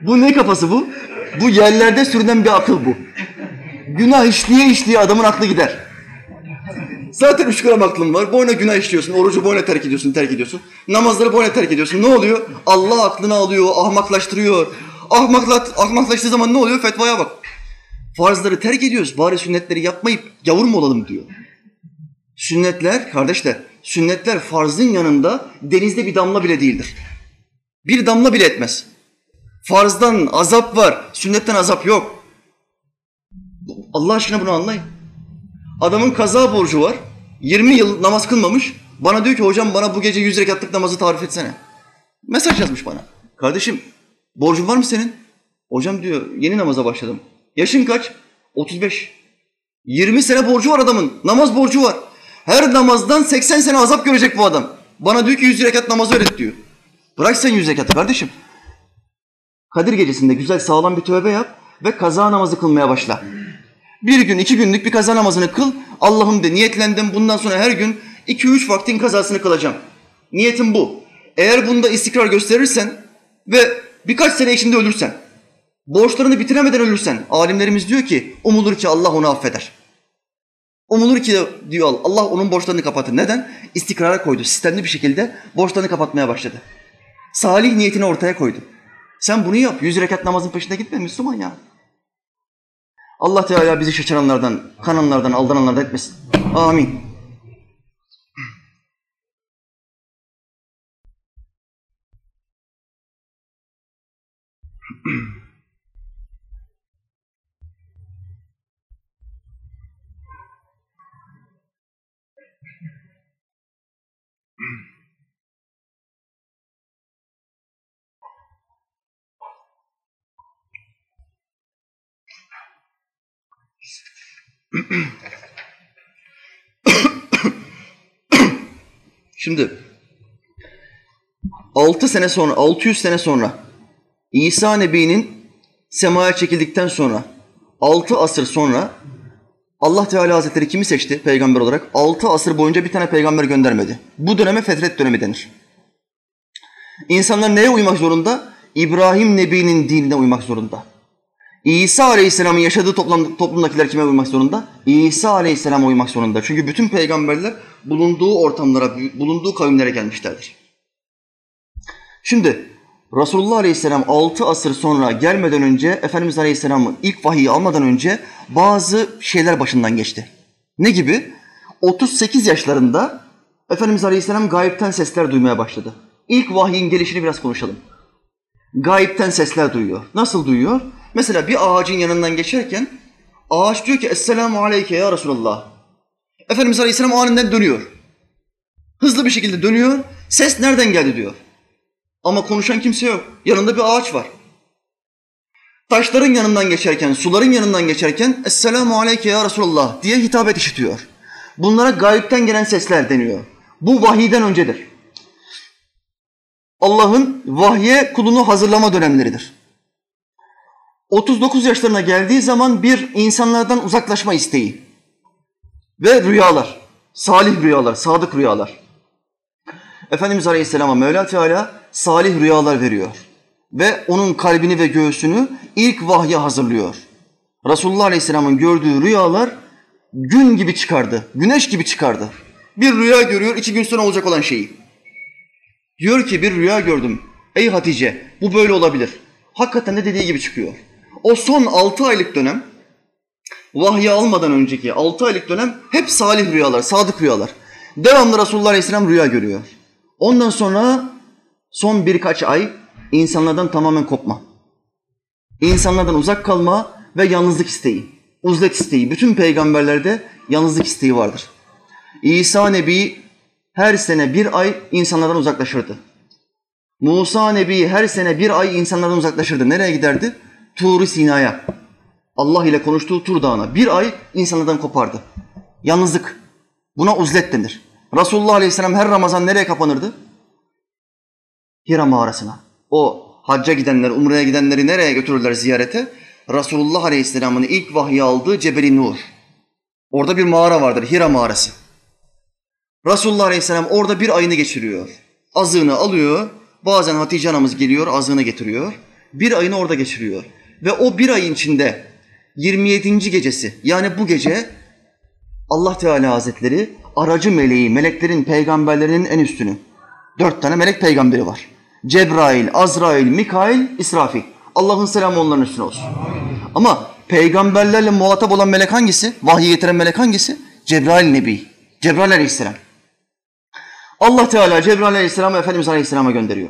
bu ne kafası bu? Bu yerlerde sürünen bir akıl bu. Günah işliye işliye adamın aklı gider. Zaten üç gram aklın var. Boyuna günah işliyorsun. Orucu boyuna terk ediyorsun, terk ediyorsun. Namazları boyuna terk ediyorsun. Ne oluyor? Allah aklını alıyor, ahmaklaştırıyor. Ahmakla, ahmaklaştığı zaman ne oluyor? Fetvaya bak. Farzları terk ediyoruz. Bari sünnetleri yapmayıp gavur mu olalım diyor. Sünnetler, kardeşler, sünnetler farzın yanında denizde bir damla bile değildir. Bir damla bile etmez. Farzdan azap var, sünnetten azap yok. Allah aşkına bunu anlayın. Adamın kaza borcu var. 20 yıl namaz kılmamış. Bana diyor ki hocam bana bu gece 100 rekatlık namazı tarif etsene. Mesaj yazmış bana. Kardeşim borcun var mı senin? Hocam diyor yeni namaza başladım. Yaşın kaç? 35. 20 sene borcu var adamın. Namaz borcu var. Her namazdan 80 sene azap görecek bu adam. Bana diyor ki 100 rekat namaz öğret diyor. Bırak sen 100 rekatı kardeşim. Kadir gecesinde güzel sağlam bir tövbe yap ve kaza namazı kılmaya başla. Bir gün, iki günlük bir kaza namazını kıl. Allah'ım de niyetlendim bundan sonra her gün iki üç vaktin kazasını kılacağım. Niyetim bu. Eğer bunda istikrar gösterirsen ve birkaç sene içinde ölürsen, borçlarını bitiremeden ölürsen, alimlerimiz diyor ki umulur ki Allah onu affeder. Umulur ki diyor Allah onun borçlarını kapatır. Neden? İstikrara koydu. Sistemli bir şekilde borçlarını kapatmaya başladı. Salih niyetini ortaya koydu. Sen bunu yap. Yüz rekat namazın peşinde gitme Müslüman ya. Allah Teala bizi şaşıranlardan, kananlardan, aldananlardan etmesin. Amin. Şimdi 6 sene sonra, 600 sene sonra İsa Nebi'nin semaya çekildikten sonra 6 asır sonra Allah Teala Hazretleri kimi seçti peygamber olarak? 6 asır boyunca bir tane peygamber göndermedi. Bu döneme fetret dönemi denir. İnsanlar neye uymak zorunda? İbrahim Nebi'nin dinine uymak zorunda. İsa Aleyhisselam'ın yaşadığı toplum, toplumdakiler kime uymak zorunda? İsa Aleyhisselam'a uymak zorunda. Çünkü bütün peygamberler bulunduğu ortamlara, bulunduğu kavimlere gelmişlerdir. Şimdi Resulullah Aleyhisselam 6 asır sonra gelmeden önce Efendimiz Aleyhisselam'ın ilk vahiyi almadan önce bazı şeyler başından geçti. Ne gibi? 38 yaşlarında Efendimiz Aleyhisselam gayipten sesler duymaya başladı. İlk vahyin gelişini biraz konuşalım. Gayipten sesler duyuyor. Nasıl duyuyor? Mesela bir ağacın yanından geçerken ağaç diyor ki Esselamu Aleyke ya Resulallah. Efendimiz Aleyhisselam aniden dönüyor. Hızlı bir şekilde dönüyor. Ses nereden geldi diyor. Ama konuşan kimse yok. Yanında bir ağaç var. Taşların yanından geçerken, suların yanından geçerken Esselamu Aleyke ya Resulallah diye hitabet işitiyor. Bunlara gayipten gelen sesler deniyor. Bu vahiyden öncedir. Allah'ın vahye kulunu hazırlama dönemleridir. 39 yaşlarına geldiği zaman bir insanlardan uzaklaşma isteği ve rüyalar, salih rüyalar, sadık rüyalar. Efendimiz Aleyhisselam'a Mevla Teala salih rüyalar veriyor ve onun kalbini ve göğsünü ilk vahye hazırlıyor. Resulullah Aleyhisselam'ın gördüğü rüyalar gün gibi çıkardı, güneş gibi çıkardı. Bir rüya görüyor, iki gün sonra olacak olan şeyi. Diyor ki bir rüya gördüm. Ey Hatice bu böyle olabilir. Hakikaten de dediği gibi çıkıyor. O son altı aylık dönem, vahyi almadan önceki altı aylık dönem hep salih rüyalar, sadık rüyalar. Devamlı Resulullah Aleyhisselam rüya görüyor. Ondan sonra son birkaç ay insanlardan tamamen kopma. İnsanlardan uzak kalma ve yalnızlık isteği. Uzlet isteği. Bütün peygamberlerde yalnızlık isteği vardır. İsa Nebi her sene bir ay insanlardan uzaklaşırdı. Musa Nebi her sene bir ay insanlardan uzaklaşırdı. Nereye giderdi? Tur Sina'ya. Allah ile konuştuğu Tur Dağı'na. Bir ay insanlardan kopardı. Yalnızlık. Buna uzlet denir. Resulullah Aleyhisselam her Ramazan nereye kapanırdı? Hira mağarasına. O hacca gidenler, umreye gidenleri nereye götürürler ziyarete? Resulullah Aleyhisselam'ın ilk vahyi aldığı Cebeli Nur. Orada bir mağara vardır, Hira mağarası. Resulullah Aleyhisselam orada bir ayını geçiriyor. Azığını alıyor, bazen Hatice anamız geliyor, azığını getiriyor. Bir ayını orada geçiriyor. Ve o bir ayın içinde 27. gecesi yani bu gece Allah Teala Hazretleri aracı meleği, meleklerin, peygamberlerinin en üstünü. Dört tane melek peygamberi var. Cebrail, Azrail, Mikail, İsrafil. Allah'ın selamı onların üstüne olsun. Ama peygamberlerle muhatap olan melek hangisi? Vahyi getiren melek hangisi? Cebrail Nebi. Cebrail Aleyhisselam. Allah Teala Cebrail Aleyhisselam'ı Efendimiz Aleyhisselam'a gönderiyor.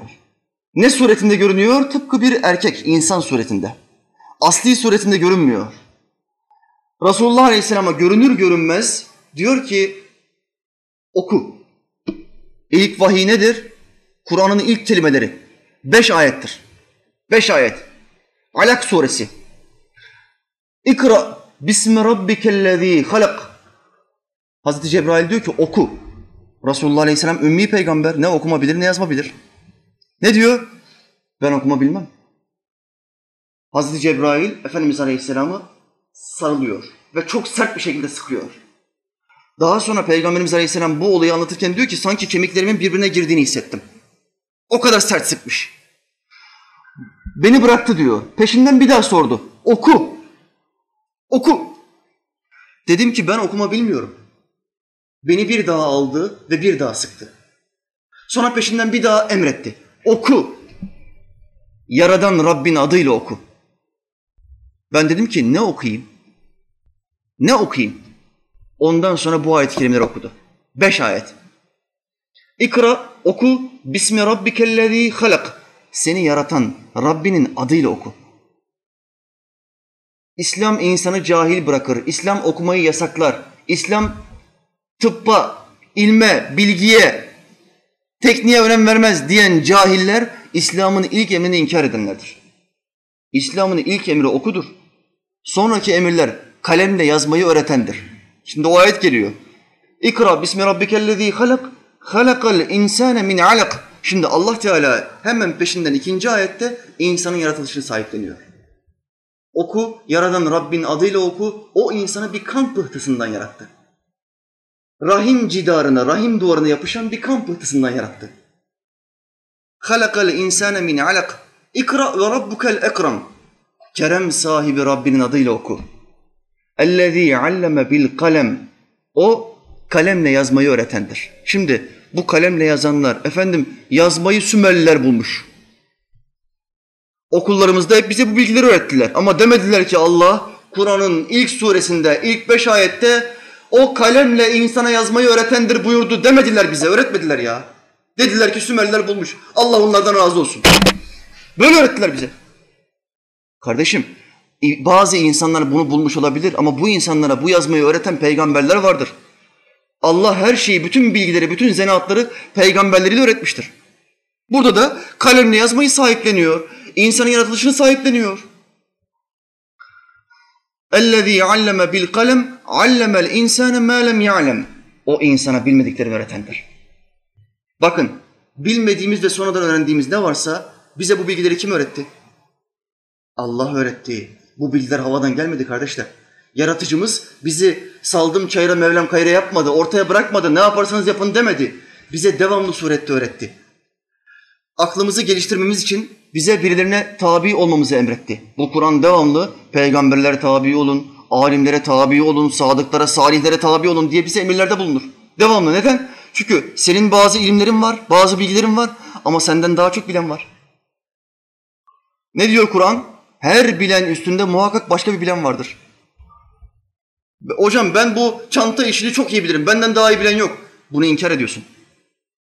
Ne suretinde görünüyor? Tıpkı bir erkek, insan suretinde. Asli suretinde görünmüyor. Resulullah Aleyhisselam'a görünür görünmez diyor ki oku. İlk vahiy nedir? Kur'an'ın ilk kelimeleri. Beş ayettir. Beş ayet. Alak suresi. İkra bismi rabbikellezî halak. Hazreti Cebrail diyor ki oku. Resulullah Aleyhisselam ümmi peygamber ne okuma bilir ne yazma bilir. Ne diyor? Ben okuma bilmem. Hazreti Cebrail Efendimiz Aleyhisselam'ı sarılıyor ve çok sert bir şekilde sıkıyor. Daha sonra Peygamberimiz Aleyhisselam bu olayı anlatırken diyor ki sanki kemiklerimin birbirine girdiğini hissettim. O kadar sert sıkmış. Beni bıraktı diyor. Peşinden bir daha sordu. Oku. Oku. Dedim ki ben okuma bilmiyorum. Beni bir daha aldı ve bir daha sıktı. Sonra peşinden bir daha emretti. Oku. Yaradan Rabbin adıyla oku. Ben dedim ki ne okuyayım? Ne okuyayım? Ondan sonra bu ayet-i kerimeleri okudu. Beş ayet. İkra, oku. Bismi rabbikellezî halak. Seni yaratan Rabbinin adıyla oku. İslam insanı cahil bırakır. İslam okumayı yasaklar. İslam tıbba, ilme, bilgiye, tekniğe önem vermez diyen cahiller İslam'ın ilk emrini inkar edenlerdir. İslam'ın ilk emri okudur. Sonraki emirler kalemle yazmayı öğretendir. Şimdi o ayet geliyor. İkra bismi rabbikellezî halak halakal insane min alak. Şimdi Allah Teala hemen peşinden ikinci ayette insanın yaratılışını sahipleniyor. Oku, yaradan Rabbin adıyla oku, o insanı bir kan pıhtısından yarattı. Rahim cidarına, rahim duvarına yapışan bir kan pıhtısından yarattı. Halakal insane min alak. İkra ve rabbukel ekram. Kerem sahibi Rabbinin adıyla oku. Ellezî alleme bil kalem. O kalemle yazmayı öğretendir. Şimdi bu kalemle yazanlar, efendim yazmayı Sümerliler bulmuş. Okullarımızda hep bize bu bilgileri öğrettiler. Ama demediler ki Allah Kur'an'ın ilk suresinde, ilk beş ayette o kalemle insana yazmayı öğretendir buyurdu demediler bize, öğretmediler ya. Dediler ki Sümerliler bulmuş. Allah onlardan razı olsun. Böyle öğrettiler bize. Kardeşim, bazı insanlar bunu bulmuş olabilir ama bu insanlara bu yazmayı öğreten peygamberler vardır. Allah her şeyi, bütün bilgileri, bütün zanaatları peygamberleriyle öğretmiştir. Burada da kalemle yazmayı sahipleniyor. İnsanın yaratılışını sahipleniyor. اَلَّذ۪ي عَلَّمَ بِالْقَلَمْ عَلَّمَ الْاِنْسَانَ مَا لَمْ يَعْلَمْ O insana bilmediklerini öğretendir. Bakın, bilmediğimiz ve sonradan öğrendiğimiz ne varsa bize bu bilgileri kim öğretti? Allah öğretti. Bu bilgiler havadan gelmedi kardeşler. Yaratıcımız bizi saldım çayıra Mevlam kayra yapmadı, ortaya bırakmadı, ne yaparsanız yapın demedi. Bize devamlı surette öğretti. Aklımızı geliştirmemiz için bize birilerine tabi olmamızı emretti. Bu Kur'an devamlı peygamberlere tabi olun, alimlere tabi olun, sadıklara, salihlere tabi olun diye bize emirlerde bulunur. Devamlı. Neden? Çünkü senin bazı ilimlerin var, bazı bilgilerin var ama senden daha çok bilen var. Ne diyor Kur'an? Her bilen üstünde muhakkak başka bir bilen vardır. Hocam ben bu çanta işini çok iyi bilirim. Benden daha iyi bilen yok. Bunu inkar ediyorsun.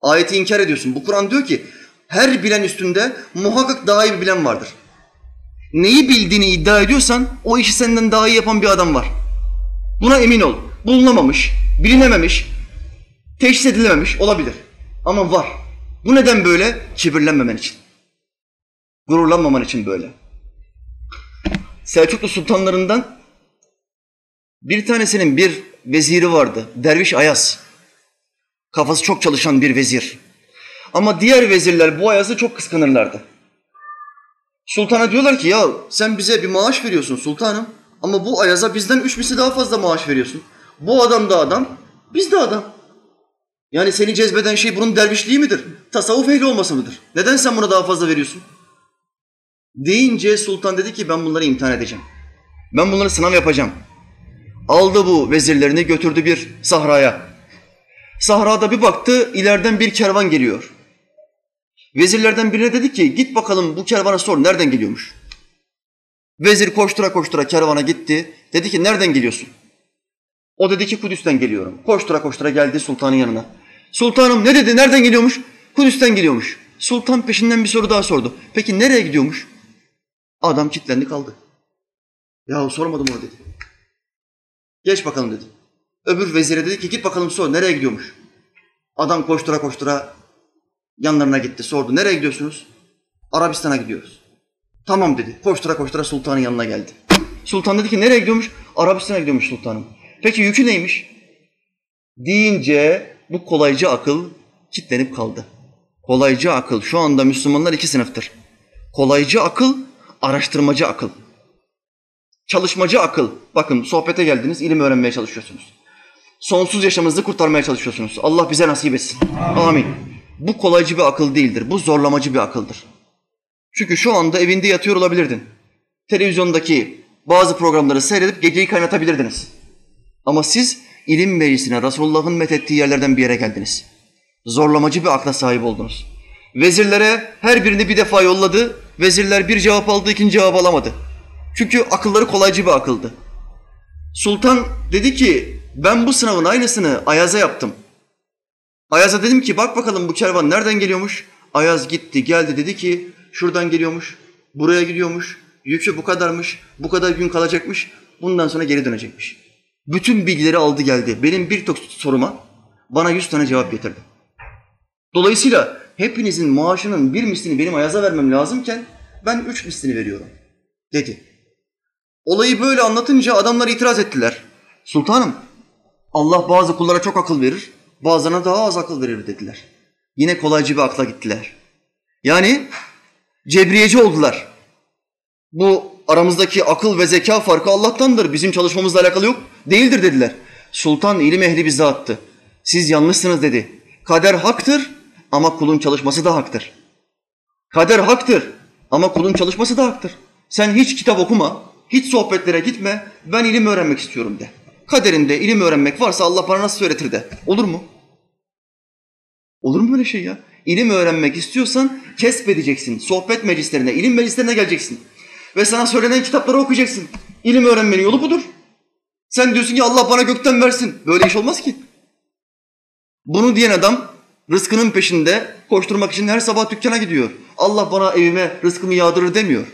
Ayeti inkar ediyorsun. Bu Kur'an diyor ki her bilen üstünde muhakkak daha iyi bir bilen vardır. Neyi bildiğini iddia ediyorsan o işi senden daha iyi yapan bir adam var. Buna emin ol. Bulunamamış, bilinememiş, teşhis edilememiş olabilir. Ama var. Bu neden böyle? Kibirlenmemen için. Gururlanmaman için böyle. Selçuklu sultanlarından bir tanesinin bir veziri vardı. Derviş Ayaz. Kafası çok çalışan bir vezir. Ama diğer vezirler bu Ayaz'ı çok kıskanırlardı. Sultana diyorlar ki ya sen bize bir maaş veriyorsun sultanım ama bu Ayaz'a bizden üç misli daha fazla maaş veriyorsun. Bu adam da adam, biz de adam. Yani seni cezbeden şey bunun dervişliği midir? Tasavvuf ehli olması mıdır? Neden sen buna daha fazla veriyorsun? Deyince sultan dedi ki ben bunları imtihan edeceğim. Ben bunları sınav yapacağım. Aldı bu vezirlerini götürdü bir sahraya. Sahrada bir baktı ileriden bir kervan geliyor. Vezirlerden birine dedi ki git bakalım bu kervana sor nereden geliyormuş. Vezir koştura koştura kervana gitti. Dedi ki nereden geliyorsun? O dedi ki Kudüs'ten geliyorum. Koştura koştura geldi sultanın yanına. Sultanım ne dedi nereden geliyormuş? Kudüs'ten geliyormuş. Sultan peşinden bir soru daha sordu. Peki nereye gidiyormuş? Adam kilitlendi kaldı. Ya sormadım onu dedi. Geç bakalım dedi. Öbür vezire dedi ki git bakalım sor nereye gidiyormuş. Adam koştura koştura yanlarına gitti sordu. Nereye gidiyorsunuz? Arabistan'a gidiyoruz. Tamam dedi. Koştura koştura sultanın yanına geldi. Sultan dedi ki nereye gidiyormuş? Arabistan'a gidiyormuş sultanım. Peki yükü neymiş? Deyince bu kolaycı akıl kitlenip kaldı. Kolaycı akıl şu anda Müslümanlar iki sınıftır. Kolaycı akıl, araştırmacı akıl. Çalışmacı akıl. Bakın sohbete geldiniz, ilim öğrenmeye çalışıyorsunuz. Sonsuz yaşamınızı kurtarmaya çalışıyorsunuz. Allah bize nasip etsin. Amin. Bu kolaycı bir akıl değildir. Bu zorlamacı bir akıldır. Çünkü şu anda evinde yatıyor olabilirdin. Televizyondaki bazı programları seyredip geceyi kaynatabilirdiniz. Ama siz ilim meclisine Resulullah'ın methettiği yerlerden bir yere geldiniz. Zorlamacı bir akla sahip oldunuz. Vezirlere her birini bir defa yolladı. Vezirler bir cevap aldı, ikinci cevap alamadı. Çünkü akılları kolaycı bir akıldı. Sultan dedi ki ben bu sınavın aynısını Ayaz'a yaptım. Ayaz'a dedim ki bak bakalım bu kervan nereden geliyormuş? Ayaz gitti geldi dedi ki şuradan geliyormuş, buraya gidiyormuş, yükü bu kadarmış, bu kadar gün kalacakmış, bundan sonra geri dönecekmiş. Bütün bilgileri aldı geldi. Benim bir tok soruma bana yüz tane cevap getirdi. Dolayısıyla hepinizin maaşının bir mislini benim Ayaz'a vermem lazımken ben üç mislini veriyorum dedi. Olayı böyle anlatınca adamlar itiraz ettiler. Sultanım Allah bazı kullara çok akıl verir, bazılarına daha az akıl verir dediler. Yine kolaycı bir akla gittiler. Yani cebriyeci oldular. Bu aramızdaki akıl ve zeka farkı Allah'tandır. Bizim çalışmamızla alakalı yok. Değildir dediler. Sultan ilim ehli bize attı. Siz yanlışsınız dedi. Kader haktır ama kulun çalışması da haktır. Kader haktır ama kulun çalışması da haktır. Sen hiç kitap okuma, hiç sohbetlere gitme, ben ilim öğrenmek istiyorum de. Kaderinde ilim öğrenmek varsa Allah bana nasıl öğretir de. Olur mu? Olur mu böyle şey ya? İlim öğrenmek istiyorsan kesbedeceksin. Sohbet meclislerine, ilim meclislerine geleceksin. Ve sana söylenen kitapları okuyacaksın. İlim öğrenmenin yolu budur. Sen diyorsun ki Allah bana gökten versin. Böyle iş olmaz ki. Bunu diyen adam rızkının peşinde koşturmak için her sabah dükkana gidiyor. Allah bana evime rızkımı yağdırır demiyor.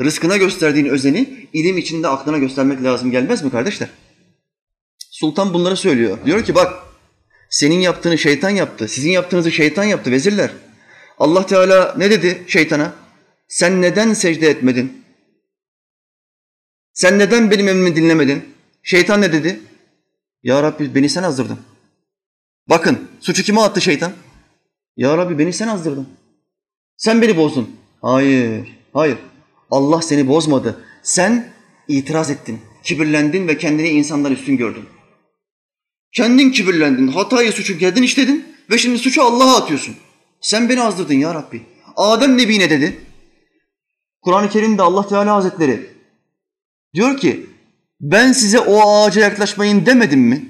Rızkına gösterdiğin özeni ilim içinde aklına göstermek lazım gelmez mi kardeşler? Sultan bunları söylüyor. Diyor ki bak senin yaptığını şeytan yaptı. Sizin yaptığınızı şeytan yaptı vezirler. Allah Teala ne dedi şeytana? Sen neden secde etmedin? Sen neden benim emrimi dinlemedin? Şeytan ne dedi? Ya Rabbi beni sen azdırdın. Bakın suçu kime attı şeytan? Ya Rabbi beni sen azdırdın. Sen beni bozdun. Hayır, hayır. Allah seni bozmadı. Sen itiraz ettin, kibirlendin ve kendini insandan üstün gördün. Kendin kibirlendin, hatayı suçu kendin işledin ve şimdi suçu Allah'a atıyorsun. Sen beni azdırdın ya Rabbi. Adem Nebi ne dedi? Kur'an-ı Kerim'de Allah Teala Hazretleri diyor ki ben size o ağaca yaklaşmayın demedim mi?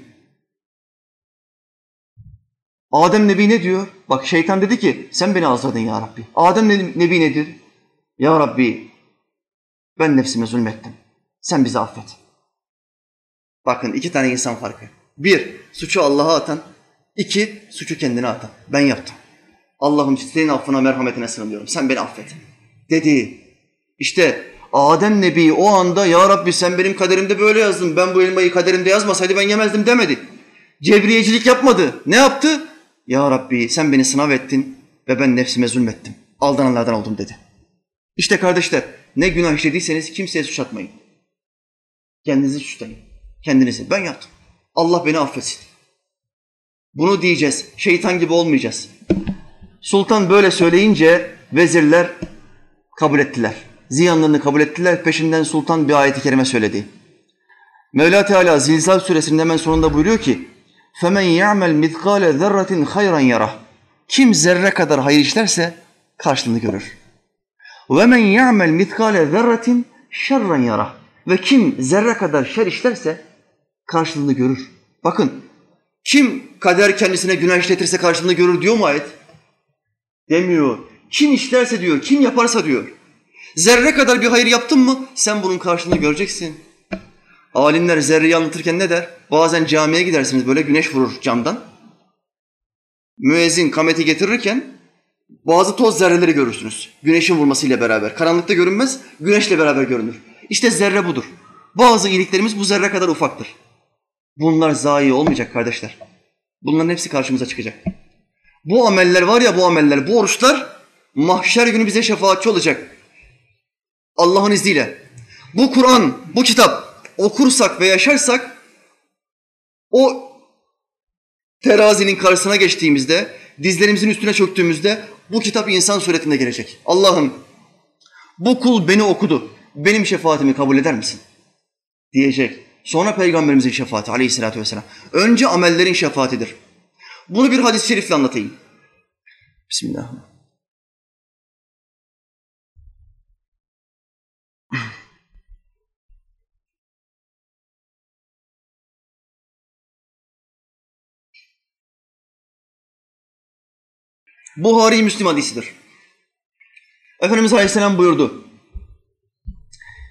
Adem Nebi ne diyor? Bak şeytan dedi ki sen beni azdırdın ya Rabbi. Adem Nebi nedir? Ya Rabbi ben nefsime zulmettim. Sen bizi affet. Bakın iki tane insan farkı. Bir, suçu Allah'a atan. iki suçu kendine atan. Ben yaptım. Allah'ım senin affına merhametine sığınıyorum. Sen beni affet. Dedi. İşte Adem Nebi o anda ya Rabbi sen benim kaderimde böyle yazdın. Ben bu elmayı kaderimde yazmasaydı ben yemezdim demedi. Cebriyecilik yapmadı. Ne yaptı? Ya Rabbi sen beni sınav ettin ve ben nefsime zulmettim. Aldananlardan oldum dedi. İşte kardeşler ne günah işlediyseniz kimseye suç atmayın. Kendinizi suçlayın. Kendinizi. Ben yaptım. Allah beni affetsin. Bunu diyeceğiz. Şeytan gibi olmayacağız. Sultan böyle söyleyince vezirler kabul ettiler. Ziyanlarını kabul ettiler. Peşinden sultan bir ayeti kerime söyledi. Mevla Teala Zilzal suresinin hemen sonunda buyuruyor ki فَمَنْ يَعْمَلْ مِثْقَالَ ذَرَّةٍ خَيْرًا يَرَهُ Kim zerre kadar hayır işlerse karşılığını görür. وَمَنْ يَعْمَلْ مِثْقَالَ ذَرَّةٍ شَرًّا يَرَهُ Ve kim zerre kadar şer işlerse karşılığını görür. Bakın kim kader kendisine günah işletirse karşılığını görür diyor mu ayet? Demiyor. Kim işlerse diyor, kim yaparsa diyor. Zerre kadar bir hayır yaptın mı sen bunun karşılığını göreceksin. Alimler zerreyi anlatırken ne der? Bazen camiye gidersiniz böyle güneş vurur camdan. Müezzin kameti getirirken bazı toz zerreleri görürsünüz. Güneşin vurmasıyla beraber. Karanlıkta görünmez, güneşle beraber görünür. İşte zerre budur. Bazı iyiliklerimiz bu zerre kadar ufaktır. Bunlar zayi olmayacak kardeşler. Bunların hepsi karşımıza çıkacak. Bu ameller var ya bu ameller, bu oruçlar mahşer günü bize şefaatçi olacak. Allah'ın izniyle. Bu Kur'an, bu kitap okursak ve yaşarsak o terazinin karşısına geçtiğimizde, dizlerimizin üstüne çöktüğümüzde bu kitap insan suretinde gelecek. Allah'ım bu kul beni okudu. Benim şefaatimi kabul eder misin? Diyecek. Sonra peygamberimizin şefaati aleyhissalatü vesselam. Önce amellerin şefaatidir. Bunu bir hadis-i şerifle anlatayım. Bismillahirrahmanirrahim. Buhari Müslim hadisidir. Efendimiz Aleyhisselam buyurdu.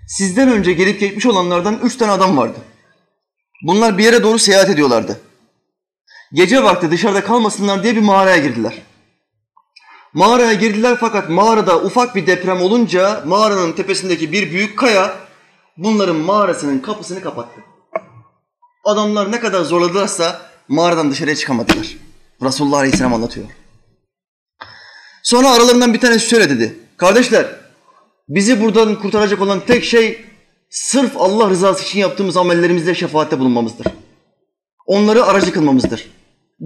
Sizden önce gelip geçmiş olanlardan üç tane adam vardı. Bunlar bir yere doğru seyahat ediyorlardı. Gece vakti dışarıda kalmasınlar diye bir mağaraya girdiler. Mağaraya girdiler fakat mağarada ufak bir deprem olunca mağaranın tepesindeki bir büyük kaya bunların mağarasının kapısını kapattı. Adamlar ne kadar zorladılarsa mağaradan dışarıya çıkamadılar. Resulullah Aleyhisselam anlatıyor. Sonra aralarından bir tanesi şöyle dedi. Kardeşler bizi buradan kurtaracak olan tek şey sırf Allah rızası için yaptığımız amellerimizle şefaatte bulunmamızdır. Onları aracı kılmamızdır.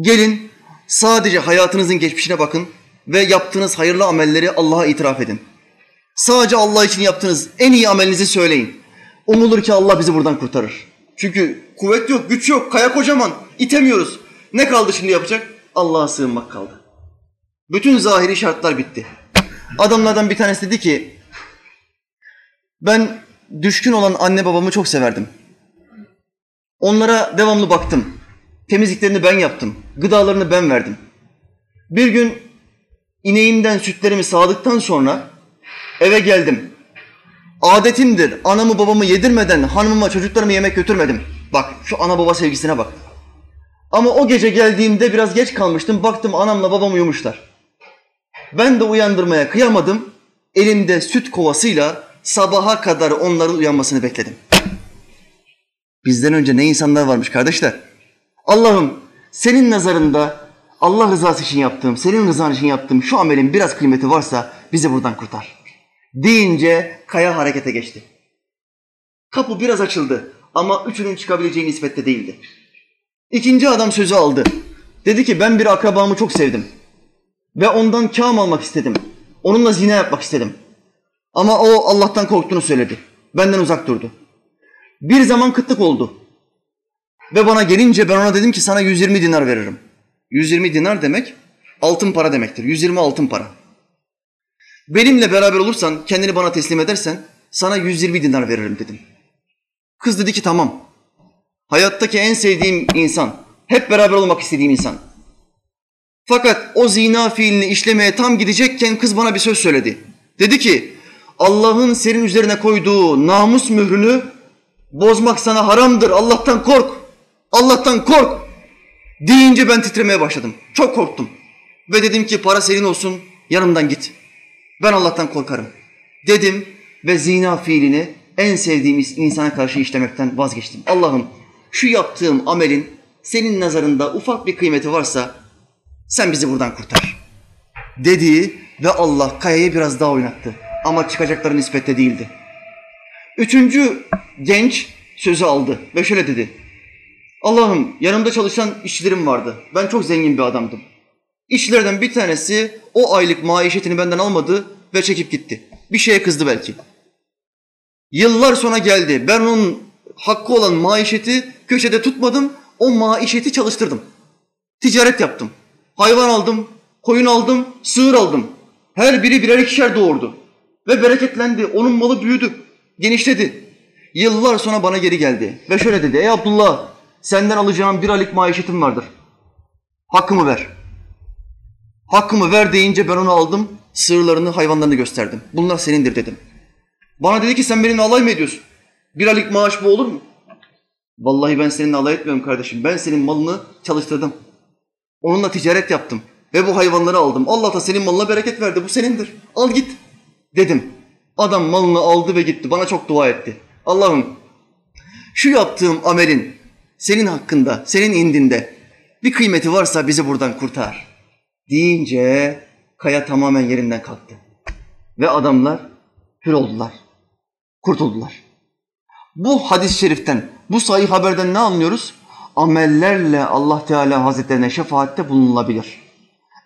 Gelin sadece hayatınızın geçmişine bakın ve yaptığınız hayırlı amelleri Allah'a itiraf edin. Sadece Allah için yaptığınız en iyi amelinizi söyleyin. Umulur ki Allah bizi buradan kurtarır. Çünkü kuvvet yok, güç yok, kaya kocaman, itemiyoruz. Ne kaldı şimdi yapacak? Allah'a sığınmak kaldı. Bütün zahiri şartlar bitti. Adamlardan bir tanesi dedi ki, ben düşkün olan anne babamı çok severdim. Onlara devamlı baktım. Temizliklerini ben yaptım. Gıdalarını ben verdim. Bir gün ineğimden sütlerimi sağdıktan sonra eve geldim. Adetimdir anamı babamı yedirmeden hanımıma çocuklarımı yemek götürmedim. Bak şu ana baba sevgisine bak. Ama o gece geldiğimde biraz geç kalmıştım. Baktım anamla babam uyumuşlar. Ben de uyandırmaya kıyamadım. Elimde süt kovasıyla sabaha kadar onların uyanmasını bekledim. Bizden önce ne insanlar varmış kardeşler. Allah'ım senin nazarında Allah rızası için yaptığım, senin rızan için yaptığım şu amelin biraz kıymeti varsa bizi buradan kurtar. Deyince kaya harekete geçti. Kapı biraz açıldı ama üçünün çıkabileceği nispette değildi. İkinci adam sözü aldı. Dedi ki ben bir akrabamı çok sevdim. Ve ondan kâm almak istedim. Onunla zina yapmak istedim. Ama o Allah'tan korktuğunu söyledi. Benden uzak durdu. Bir zaman kıtlık oldu. Ve bana gelince ben ona dedim ki sana 120 dinar veririm. 120 dinar demek altın para demektir. 120 altın para. Benimle beraber olursan, kendini bana teslim edersen sana 120 dinar veririm dedim. Kız dedi ki tamam. Hayattaki en sevdiğim insan, hep beraber olmak istediğim insan. Fakat o zina fiilini işlemeye tam gidecekken kız bana bir söz söyledi. Dedi ki Allah'ın senin üzerine koyduğu namus mührünü bozmak sana haramdır. Allah'tan kork. Allah'tan kork. Deyince ben titremeye başladım. Çok korktum. Ve dedim ki para senin olsun yanımdan git. Ben Allah'tan korkarım. Dedim ve zina fiilini en sevdiğimiz insana karşı işlemekten vazgeçtim. Allah'ım şu yaptığım amelin senin nazarında ufak bir kıymeti varsa sen bizi buradan kurtar. Dedi ve Allah kayayı biraz daha oynattı. Ama çıkacakları nispette değildi. Üçüncü genç sözü aldı ve şöyle dedi. Allah'ım yanımda çalışan işçilerim vardı. Ben çok zengin bir adamdım. İşçilerden bir tanesi o aylık maişetini benden almadı ve çekip gitti. Bir şeye kızdı belki. Yıllar sonra geldi. Ben onun hakkı olan maişeti köşede tutmadım. O maişeti çalıştırdım. Ticaret yaptım. Hayvan aldım, koyun aldım, sığır aldım. Her biri birer ikişer doğurdu. Ve bereketlendi. Onun malı büyüdü, genişledi. Yıllar sonra bana geri geldi. Ve şöyle dedi. Ey Abdullah senden alacağım bir aylık maişetim vardır. Hakkımı ver. Hakkımı ver deyince ben onu aldım. Sığırlarını, hayvanlarını gösterdim. Bunlar senindir dedim. Bana dedi ki sen benimle alay mı ediyorsun? Bir aylık maaş bu olur mu? Vallahi ben seninle alay etmiyorum kardeşim. Ben senin malını çalıştırdım. Onunla ticaret yaptım. Ve bu hayvanları aldım. Allah da senin malına bereket verdi. Bu senindir. Al git dedim. Adam malını aldı ve gitti. Bana çok dua etti. Allah'ım şu yaptığım amelin senin hakkında, senin indinde bir kıymeti varsa bizi buradan kurtar. Deyince kaya tamamen yerinden kalktı. Ve adamlar hür oldular. kurtuldular. Bu hadis-i şeriften, bu sahih haberden ne anlıyoruz? Amellerle Allah Teala Hazretlerine şefaatte bulunulabilir.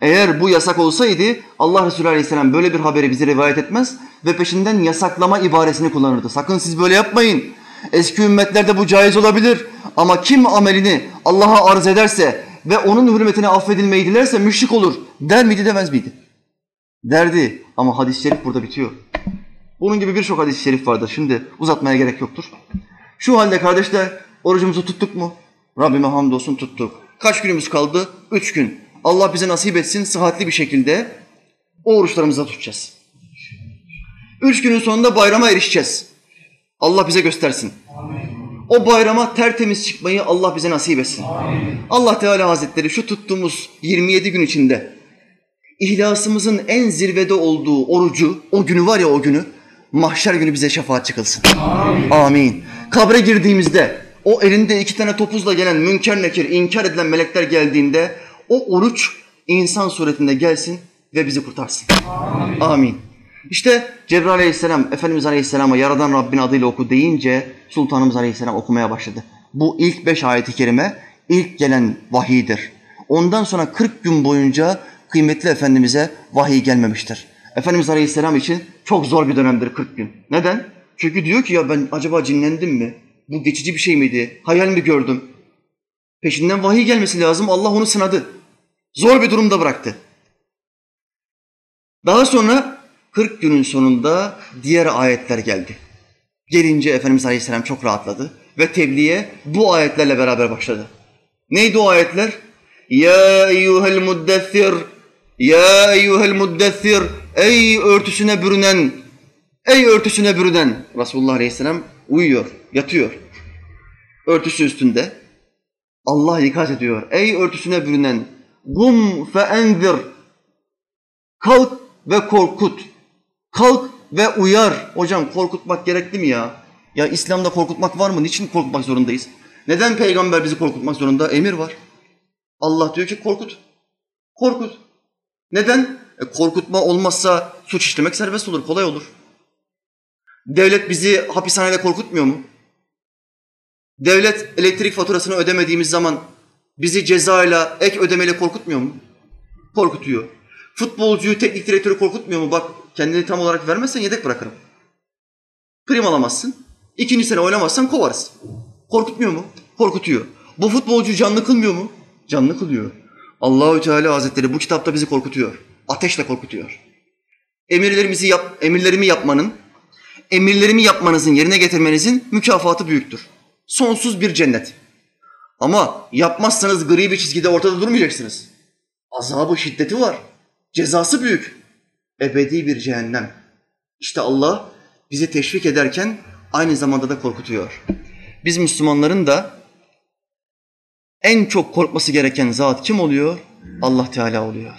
Eğer bu yasak olsaydı Allah Resulü Aleyhisselam böyle bir haberi bize rivayet etmez ve peşinden yasaklama ibaresini kullanırdı. Sakın siz böyle yapmayın. Eski ümmetlerde bu caiz olabilir ama kim amelini Allah'a arz ederse ve onun hürmetine affedilmeyi dilerse müşrik olur der miydi demez miydi? Derdi ama hadis-i şerif burada bitiyor. Bunun gibi birçok hadis-i şerif vardır. Şimdi uzatmaya gerek yoktur. Şu halde kardeşler orucumuzu tuttuk mu? Rabbime hamdolsun tuttuk. Kaç günümüz kaldı? Üç gün. Allah bize nasip etsin sıhhatli bir şekilde o oruçlarımızı tutacağız. Üç günün sonunda bayrama erişeceğiz. Allah bize göstersin. O bayrama tertemiz çıkmayı Allah bize nasip etsin. Allah Teala Hazretleri şu tuttuğumuz 27 gün içinde ihlasımızın en zirvede olduğu orucu, o günü var ya o günü, mahşer günü bize şefaat çıkılsın. Amin. Amin. Kabre girdiğimizde o elinde iki tane topuzla gelen münker nekir, inkar edilen melekler geldiğinde o oruç insan suretinde gelsin ve bizi kurtarsın. Amin. Amin. İşte Cebrail aleyhisselam Efendimiz aleyhisselama yaradan Rabbin adıyla oku deyince Sultanımız aleyhisselam okumaya başladı. Bu ilk beş ayeti kerime ilk gelen vahidir. Ondan sonra 40 gün boyunca kıymetli Efendimiz'e vahiy gelmemiştir. Efendimiz Aleyhisselam için çok zor bir dönemdir 40 gün. Neden? Çünkü diyor ki ya ben acaba cinlendim mi? Bu geçici bir şey miydi? Hayal mi gördüm? Peşinden vahiy gelmesi lazım. Allah onu sınadı. Zor bir durumda bıraktı. Daha sonra 40 günün sonunda diğer ayetler geldi. Gelince Efendimiz Aleyhisselam çok rahatladı ve tebliğe bu ayetlerle beraber başladı. Neydi o ayetler? Ya eyyuhel muddessir, ya eyyuhel muddessir, ey örtüsüne bürünen, ey örtüsüne bürünen. Resulullah Aleyhisselam uyuyor, yatıyor. Örtüsü üstünde. Allah ikaz ediyor. Ey örtüsüne bürünen, gum fe enzir. Kalk ve korkut. Kalk ve uyar. Hocam korkutmak gerekli mi ya? Ya İslam'da korkutmak var mı? Niçin korkutmak zorundayız? Neden peygamber bizi korkutmak zorunda? Emir var. Allah diyor ki korkut. Korkut. Neden? E, korkutma olmazsa suç işlemek serbest olur, kolay olur. Devlet bizi hapishanede korkutmuyor mu? Devlet elektrik faturasını ödemediğimiz zaman bizi cezayla, ek ödemeyle korkutmuyor mu? Korkutuyor. Futbolcuyu, teknik direktörü korkutmuyor mu? Bak kendini tam olarak vermezsen yedek bırakırım. Prim alamazsın. İkinci sene oynamazsan kovarız. Korkutmuyor mu? Korkutuyor. Bu futbolcu canlı kılmıyor mu? Canlı kılıyor. Allahü Teala Hazretleri bu kitapta bizi korkutuyor. Ateşle korkutuyor. Emirlerimizi yap, emirlerimi yapmanın, emirlerimi yapmanızın yerine getirmenizin mükafatı büyüktür. Sonsuz bir cennet. Ama yapmazsanız gri bir çizgide ortada durmayacaksınız. Azabı şiddeti var. Cezası büyük. Ebedi bir cehennem. İşte Allah bizi teşvik ederken aynı zamanda da korkutuyor. Biz Müslümanların da en çok korkması gereken zat kim oluyor? Allah Teala oluyor.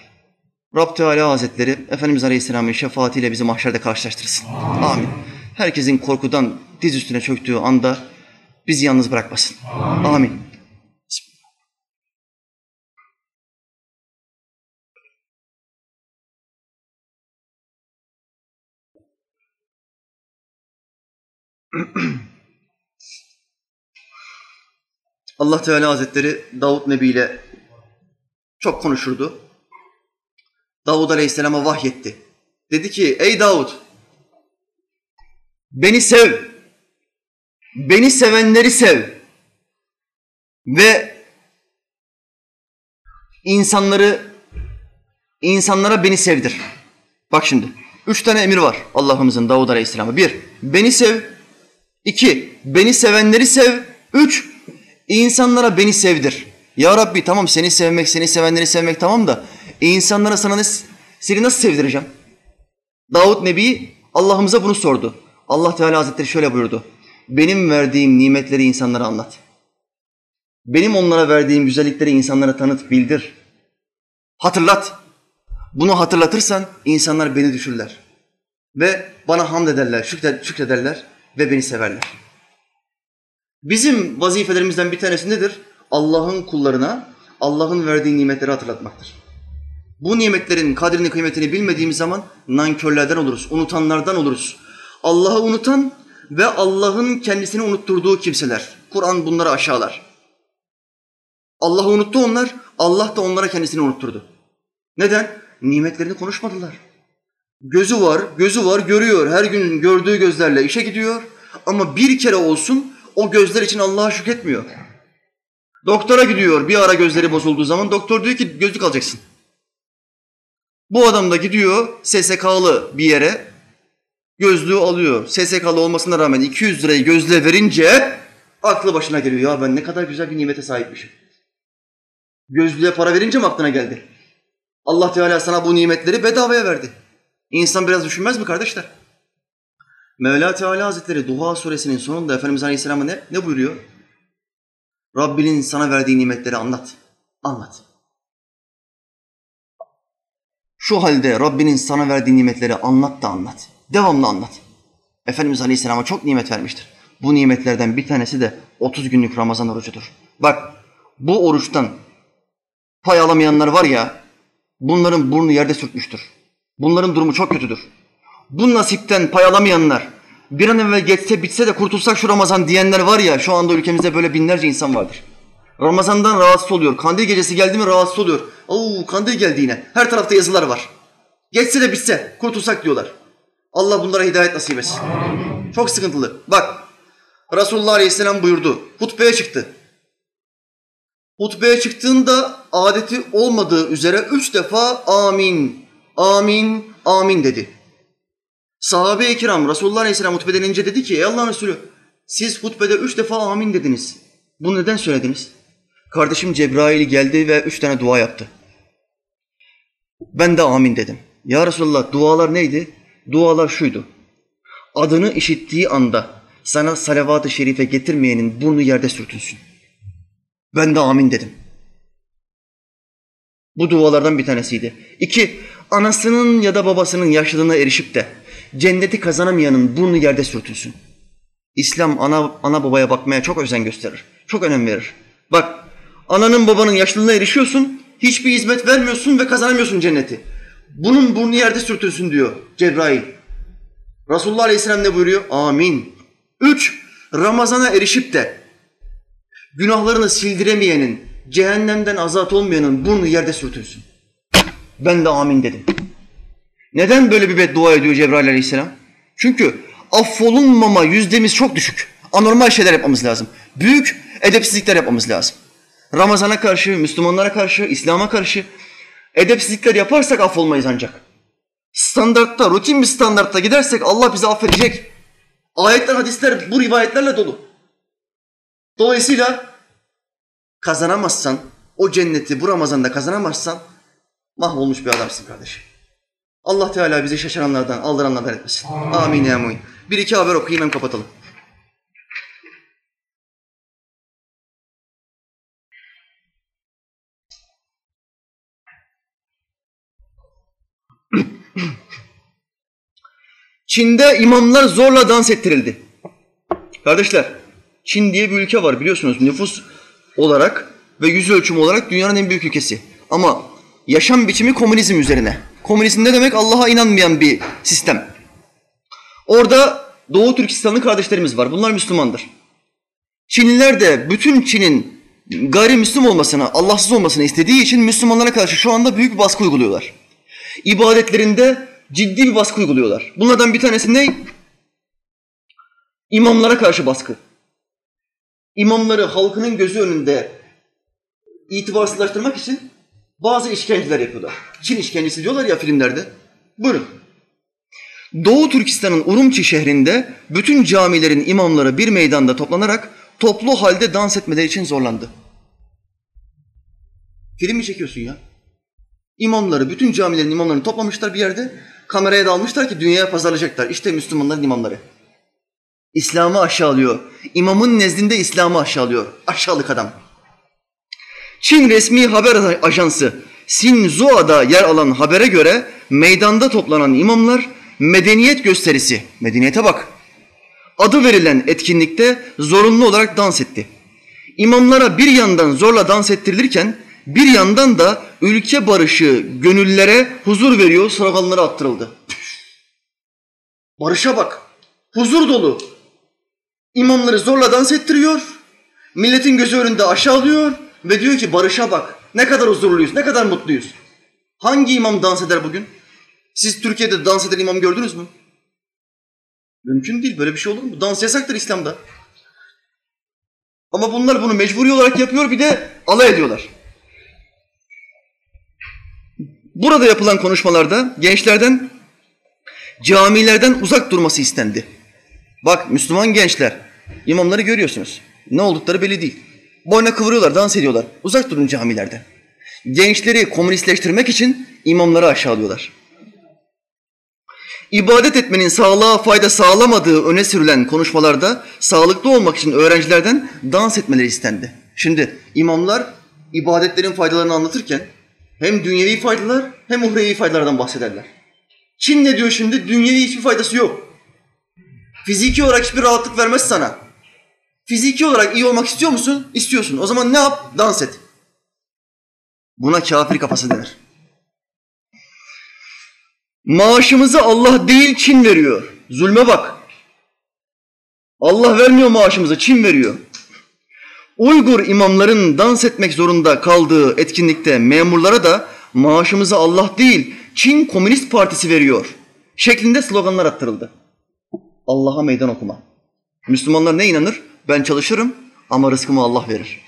Rab Teala Hazretleri Efendimiz Aleyhisselam'ın şefaatiyle bizi mahşerde karşılaştırsın. Amin. Amin. Herkesin korkudan diz üstüne çöktüğü anda bizi yalnız bırakmasın. Amin. Amin. Allah Teala Hazretleri Davut Nebi ile çok konuşurdu. Davud Aleyhisselam'a vahyetti. Dedi ki ey Davud beni sev. Beni sevenleri sev. Ve insanları insanlara beni sevdir. Bak şimdi. Üç tane emir var Allah'ımızın Davud Aleyhisselam'a. Bir, beni sev. İki, beni sevenleri sev. Üç, insanlara beni sevdir. Ya Rabbi tamam seni sevmek, seni sevenleri sevmek tamam da insanlara sana ne, seni nasıl sevdireceğim? Davut Nebi Allah'ımıza bunu sordu. Allah Teala Hazretleri şöyle buyurdu. Benim verdiğim nimetleri insanlara anlat. Benim onlara verdiğim güzellikleri insanlara tanıt, bildir. Hatırlat. Bunu hatırlatırsan insanlar beni düşürler. Ve bana hamd ederler, şükrederler ve beni severler. Bizim vazifelerimizden bir tanesi nedir? Allah'ın kullarına Allah'ın verdiği nimetleri hatırlatmaktır. Bu nimetlerin kadrini kıymetini bilmediğimiz zaman nankörlerden oluruz, unutanlardan oluruz. Allah'ı unutan ve Allah'ın kendisini unutturduğu kimseler. Kur'an bunları aşağılar. Allah'ı unuttu onlar, Allah da onlara kendisini unutturdu. Neden? Nimetlerini konuşmadılar. Gözü var, gözü var, görüyor. Her gün gördüğü gözlerle işe gidiyor. Ama bir kere olsun o gözler için Allah'a şükretmiyor. Doktora gidiyor bir ara gözleri bozulduğu zaman doktor diyor ki gözlük alacaksın. Bu adam da gidiyor SSK'lı bir yere gözlüğü alıyor. SSK'lı olmasına rağmen 200 lirayı gözlüğe verince aklı başına geliyor. Ya ben ne kadar güzel bir nimete sahipmişim. Gözlüğe para verince mi aklına geldi? Allah Teala sana bu nimetleri bedavaya verdi. İnsan biraz düşünmez mi kardeşler? Mevla Teala Hazretleri Duha suresinin sonunda Efendimiz Aleyhisselam'a ne, ne buyuruyor? Rabbinin sana verdiği nimetleri anlat. Anlat. Şu halde Rabbinin sana verdiği nimetleri anlat da anlat. Devamlı anlat. Efendimiz Aleyhisselam'a çok nimet vermiştir. Bu nimetlerden bir tanesi de 30 günlük Ramazan orucudur. Bak bu oruçtan pay alamayanlar var ya bunların burnu yerde sürtmüştür. Bunların durumu çok kötüdür. Bu nasipten pay alamayanlar, bir an evvel geçse bitse de kurtulsak şu Ramazan diyenler var ya şu anda ülkemizde böyle binlerce insan vardır. Ramazan'dan rahatsız oluyor. Kandil gecesi geldi mi rahatsız oluyor. Oo kandil geldi yine. Her tarafta yazılar var. Geçse de bitse kurtulsak diyorlar. Allah bunlara hidayet nasip etsin. Çok sıkıntılı. Bak Resulullah Aleyhisselam buyurdu. Hutbeye çıktı. Hutbeye çıktığında adeti olmadığı üzere üç defa amin, amin, amin dedi. Sahabe-i kiram Resulullah Aleyhisselam hutbeden ince dedi ki ey Allah'ın Resulü siz hutbede üç defa amin dediniz. Bunu neden söylediniz? Kardeşim Cebrail geldi ve üç tane dua yaptı. Ben de amin dedim. Ya Resulullah dualar neydi? Dualar şuydu. Adını işittiği anda sana salavat-ı şerife getirmeyenin burnu yerde sürtünsün. Ben de amin dedim. Bu dualardan bir tanesiydi. İki, anasının ya da babasının yaşlılığına erişip de cenneti kazanamayanın burnu yerde sürtünsün. İslam ana, ana babaya bakmaya çok özen gösterir. Çok önem verir. Bak ananın babanın yaşlılığına erişiyorsun, hiçbir hizmet vermiyorsun ve kazanamıyorsun cenneti. Bunun burnu yerde sürtünsün diyor Cebrail. Resulullah Aleyhisselam ne buyuruyor? Amin. Üç, Ramazana erişip de günahlarını sildiremeyenin, cehennemden azat olmayanın burnu yerde sürtünsün. Ben de amin dedim. Neden böyle bir beddua ediyor Cebrail aleyhisselam? Çünkü affolunmama yüzdemiz çok düşük. Anormal şeyler yapmamız lazım. Büyük edepsizlikler yapmamız lazım. Ramazana karşı, Müslümanlara karşı, İslam'a karşı edepsizlikler yaparsak affolmayız ancak. Standartta, rutin bir standartta gidersek Allah bizi affedecek. Ayetler, hadisler bu rivayetlerle dolu. Dolayısıyla kazanamazsan, o cenneti bu Ramazan'da kazanamazsan mahvolmuş bir adamsın kardeşim. Allah Teala bizi şaşıranlardan, aldıranlardan etmesin. Amin, Amin ya muin. Bir iki haber okuyayım hem kapatalım. Çin'de imamlar zorla dans ettirildi. Kardeşler, Çin diye bir ülke var biliyorsunuz nüfus olarak ve yüz ölçümü olarak dünyanın en büyük ülkesi. Ama yaşam biçimi komünizm üzerine. Komünizm ne demek? Allah'a inanmayan bir sistem. Orada Doğu Türkistanlı kardeşlerimiz var. Bunlar Müslümandır. Çinliler de bütün Çin'in gayrimüslim olmasını, Allahsız olmasını istediği için Müslümanlara karşı şu anda büyük bir baskı uyguluyorlar. İbadetlerinde ciddi bir baskı uyguluyorlar. Bunlardan bir tanesi ne? İmamlara karşı baskı. İmamları halkının gözü önünde itibarsızlaştırmak için bazı işkenceler yapıyorlar. Çin işkencesi diyorlar ya filmlerde. Buyurun. Doğu Türkistan'ın Urumçi şehrinde bütün camilerin imamları bir meydanda toplanarak toplu halde dans etmeleri için zorlandı. Film mi çekiyorsun ya? İmamları, bütün camilerin imamlarını toplamışlar bir yerde. Kameraya da almışlar ki dünyaya pazarlayacaklar. İşte Müslümanların imamları. İslam'ı aşağılıyor. İmamın nezdinde İslam'ı aşağılıyor. Aşağılık adam. Çin resmi haber ajansı Sinzua'da yer alan habere göre meydanda toplanan imamlar medeniyet gösterisi, medeniyete bak, adı verilen etkinlikte zorunlu olarak dans etti. İmamlara bir yandan zorla dans ettirilirken bir yandan da ülke barışı gönüllere huzur veriyor sloganları attırıldı. Barışa bak, huzur dolu, İmamları zorla dans ettiriyor. Milletin gözü önünde aşağılıyor ve diyor ki barışa bak. Ne kadar huzurluyuz, ne kadar mutluyuz. Hangi imam dans eder bugün? Siz Türkiye'de dans eden imam gördünüz mü? Mümkün değil. Böyle bir şey olur mu? Dans yasaktır İslam'da. Ama bunlar bunu mecburi olarak yapıyor bir de alay ediyorlar. Burada yapılan konuşmalarda gençlerden camilerden uzak durması istendi. Bak Müslüman gençler, imamları görüyorsunuz. Ne oldukları belli değil. Boyna kıvırıyorlar, dans ediyorlar. Uzak durun camilerden. Gençleri komünistleştirmek için imamları aşağılıyorlar. İbadet etmenin sağlığa fayda sağlamadığı öne sürülen konuşmalarda sağlıklı olmak için öğrencilerden dans etmeleri istendi. Şimdi imamlar ibadetlerin faydalarını anlatırken hem dünyevi faydalar hem uhrevi faydalardan bahsederler. Çin ne diyor şimdi? Dünyevi hiçbir faydası yok. Fiziki olarak hiçbir rahatlık vermez sana. Fiziki olarak iyi olmak istiyor musun? İstiyorsun. O zaman ne yap? Dans et. Buna kafir kafası denir. Maaşımızı Allah değil Çin veriyor. Zulme bak. Allah vermiyor maaşımızı, Çin veriyor. Uygur imamların dans etmek zorunda kaldığı etkinlikte memurlara da maaşımızı Allah değil Çin Komünist Partisi veriyor şeklinde sloganlar attırıldı. Allah'a meydan okuma. Müslümanlar ne inanır? Ben çalışırım ama rızkımı Allah verir.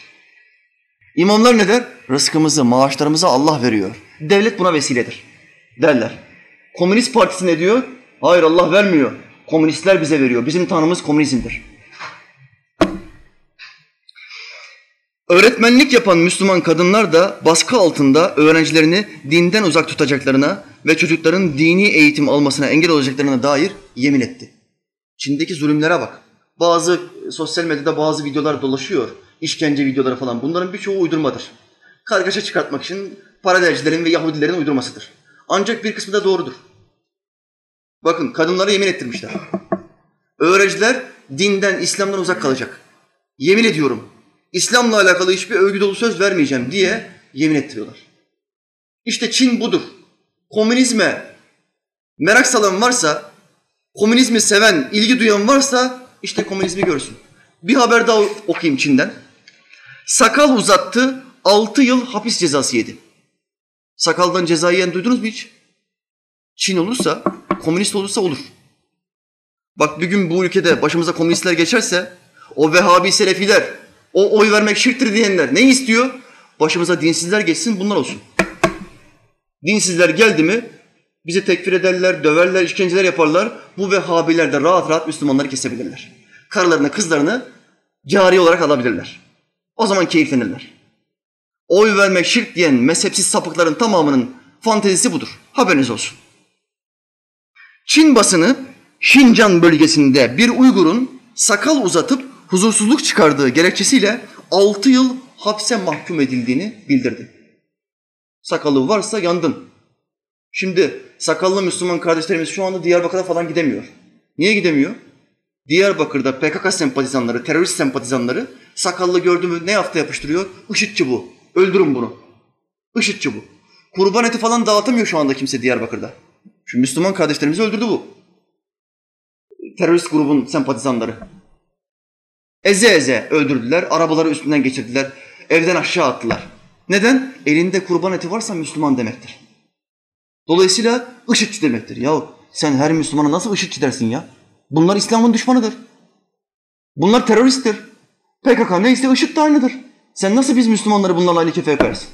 İmamlar ne der? Rızkımızı, maaşlarımızı Allah veriyor. Devlet buna vesiledir derler. Komünist Partisi ne diyor? Hayır Allah vermiyor. Komünistler bize veriyor. Bizim tanrımız komünizmdir. Öğretmenlik yapan Müslüman kadınlar da baskı altında öğrencilerini dinden uzak tutacaklarına ve çocukların dini eğitim almasına engel olacaklarına dair yemin etti. Çin'deki zulümlere bak. Bazı sosyal medyada bazı videolar dolaşıyor. İşkence videoları falan. Bunların birçoğu uydurmadır. Kargaşa çıkartmak için paralelcilerin ve Yahudilerin uydurmasıdır. Ancak bir kısmı da doğrudur. Bakın kadınlara yemin ettirmişler. Öğrenciler dinden, İslam'dan uzak kalacak. Yemin ediyorum İslam'la alakalı hiçbir övgü dolu söz vermeyeceğim diye yemin ettiriyorlar. İşte Çin budur. Komünizme merak salan varsa, komünizmi seven, ilgi duyan varsa işte komünizmi görsün. Bir haber daha okuyayım Çin'den. Sakal uzattı, altı yıl hapis cezası yedi. Sakaldan ceza yiyen duydunuz mu hiç? Çin olursa, komünist olursa olur. Bak bir gün bu ülkede başımıza komünistler geçerse, o Vehhabi Selefiler, o oy vermek şirktir diyenler ne istiyor? Başımıza dinsizler geçsin bunlar olsun. Dinsizler geldi mi bizi tekfir ederler, döverler, işkenceler yaparlar. Bu Vehhabiler de rahat rahat Müslümanları kesebilirler. Karılarını, kızlarını cari olarak alabilirler. O zaman keyiflenirler. Oy vermek şirk diyen mezhepsiz sapıkların tamamının fantezisi budur. Haberiniz olsun. Çin basını Şincan bölgesinde bir Uygur'un sakal uzatıp huzursuzluk çıkardığı gerekçesiyle 6 yıl hapse mahkum edildiğini bildirdi. Sakalı varsa yandın. Şimdi sakallı Müslüman kardeşlerimiz şu anda Diyarbakır'a falan gidemiyor. Niye gidemiyor? Diyarbakır'da PKK sempatizanları, terörist sempatizanları sakallı gördü mü ne yaptı yapıştırıyor? IŞİD'ci bu. Öldürün bunu. IŞİD'ci bu. Kurban eti falan dağıtamıyor şu anda kimse Diyarbakır'da. Şu Müslüman kardeşlerimizi öldürdü bu. Terörist grubun sempatizanları. Eze eze öldürdüler, arabaları üstünden geçirdiler, evden aşağı attılar. Neden? Elinde kurban eti varsa Müslüman demektir. Dolayısıyla IŞİD'çi demektir. Ya sen her Müslümana nasıl IŞİD'çi dersin ya? Bunlar İslam'ın düşmanıdır. Bunlar teröristtir. PKK neyse IŞİD de aynıdır. Sen nasıl biz Müslümanları bunlarla aynı kefeye koyarsın?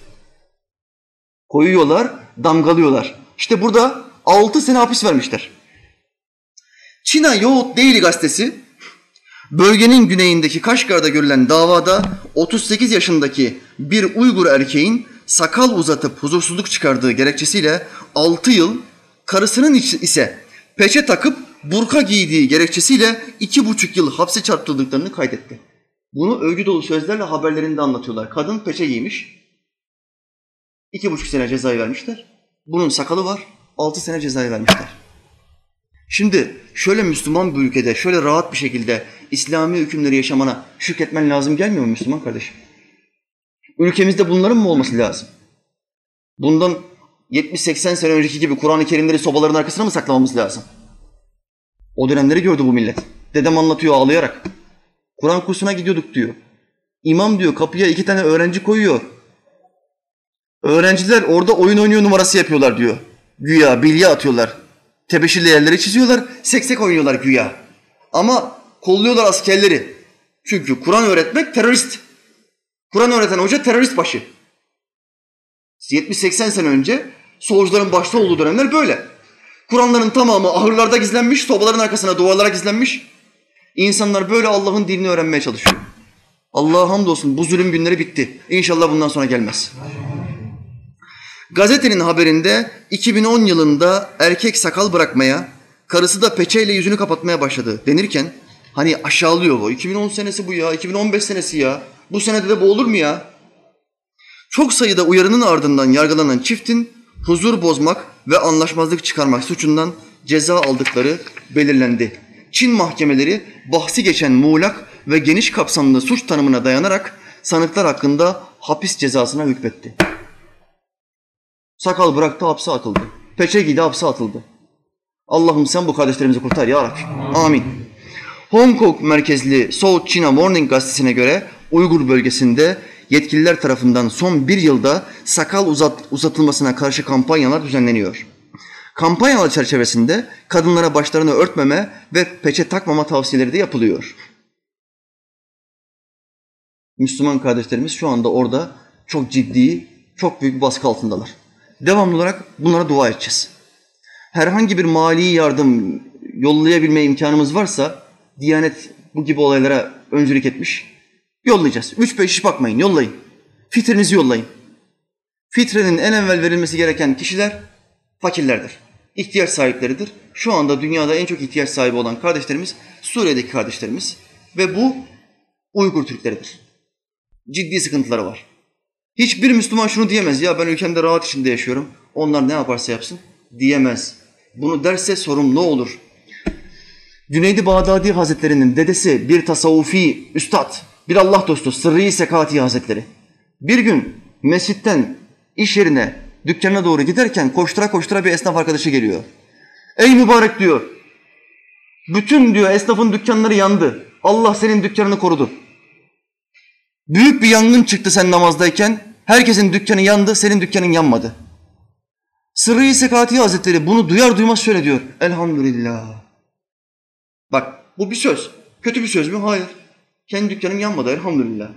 Koyuyorlar, damgalıyorlar. İşte burada altı sene hapis vermişler. Çina Yoğurt Daily gazetesi bölgenin güneyindeki Kaşgar'da görülen davada 38 yaşındaki bir Uygur erkeğin sakal uzatıp huzursuzluk çıkardığı gerekçesiyle 6 yıl, karısının ise peçe takıp burka giydiği gerekçesiyle 2,5 yıl hapse çarptırıldıklarını kaydetti. Bunu övgü dolu sözlerle haberlerinde anlatıyorlar. Kadın peçe giymiş, iki buçuk sene cezayı vermişler. Bunun sakalı var, altı sene cezayı vermişler. Şimdi şöyle Müslüman bir ülkede, şöyle rahat bir şekilde İslami hükümleri yaşamana şükretmen lazım gelmiyor mu Müslüman kardeşim? Ülkemizde bunların mı olması lazım? Bundan 70-80 sene önceki gibi Kur'an-ı Kerimleri sobaların arkasına mı saklamamız lazım? O dönemleri gördü bu millet. Dedem anlatıyor ağlayarak. Kur'an kursuna gidiyorduk diyor. İmam diyor kapıya iki tane öğrenci koyuyor. Öğrenciler orada oyun oynuyor numarası yapıyorlar diyor. Güya bilye atıyorlar. Tebeşirli yerleri çiziyorlar. Seksek oynuyorlar güya. Ama kolluyorlar askerleri. Çünkü Kur'an öğretmek terörist. Kur'an öğreten hoca terörist başı. 70-80 sene önce solcuların başta olduğu dönemler böyle. Kur'anların tamamı ahırlarda gizlenmiş, sobaların arkasına, duvarlara gizlenmiş. İnsanlar böyle Allah'ın dinini öğrenmeye çalışıyor. Allah'a hamdolsun bu zulüm günleri bitti. İnşallah bundan sonra gelmez. Gazetenin haberinde 2010 yılında erkek sakal bırakmaya, karısı da peçeyle yüzünü kapatmaya başladı denirken hani aşağılıyor bu. 2010 senesi bu ya, 2015 senesi ya. Bu senede de bu olur mu ya? Çok sayıda uyarının ardından yargılanan çiftin huzur bozmak ve anlaşmazlık çıkarmak suçundan ceza aldıkları belirlendi. Çin mahkemeleri bahsi geçen muğlak ve geniş kapsamlı suç tanımına dayanarak sanıklar hakkında hapis cezasına hükmetti. Sakal bıraktı hapse atıldı. Peçe giydi hapse atıldı. Allah'ım sen bu kardeşlerimizi kurtar ya Rabbi. Amin. Hong Kong merkezli South China Morning gazetesine göre Uygur bölgesinde yetkililer tarafından son bir yılda sakal uzat, uzatılmasına karşı kampanyalar düzenleniyor. Kampanyalar çerçevesinde kadınlara başlarını örtmeme ve peçe takmama tavsiyeleri de yapılıyor. Müslüman kardeşlerimiz şu anda orada çok ciddi, çok büyük baskı altındalar. Devamlı olarak bunlara dua edeceğiz. Herhangi bir mali yardım yollayabilme imkanımız varsa Diyanet bu gibi olaylara öncülük etmiş. Yollayacağız. Üç beş iş bakmayın, yollayın. Fitrinizi yollayın. Fitrenin en evvel verilmesi gereken kişiler fakirlerdir. İhtiyaç sahipleridir. Şu anda dünyada en çok ihtiyaç sahibi olan kardeşlerimiz Suriye'deki kardeşlerimiz ve bu Uygur Türkleridir. Ciddi sıkıntıları var. Hiçbir Müslüman şunu diyemez ya ben ülkemde rahat içinde yaşıyorum. Onlar ne yaparsa yapsın diyemez. Bunu derse sorun ne olur? Cüneydi Bağdadi Hazretleri'nin dedesi bir tasavvufi üstad, bir Allah dostu Sırrı Sekati Hazretleri. Bir gün mescitten iş yerine, dükkanına doğru giderken koştura koştura bir esnaf arkadaşı geliyor. Ey mübarek diyor, bütün diyor esnafın dükkanları yandı. Allah senin dükkanını korudu. Büyük bir yangın çıktı sen namazdayken. Herkesin dükkanı yandı, senin dükkanın yanmadı. Sırrı-i Sekati Hazretleri bunu duyar duymaz şöyle diyor. Elhamdülillah. Bak bu bir söz. Kötü bir söz mü? Hayır. Kendi dükkanım yanmadı elhamdülillah.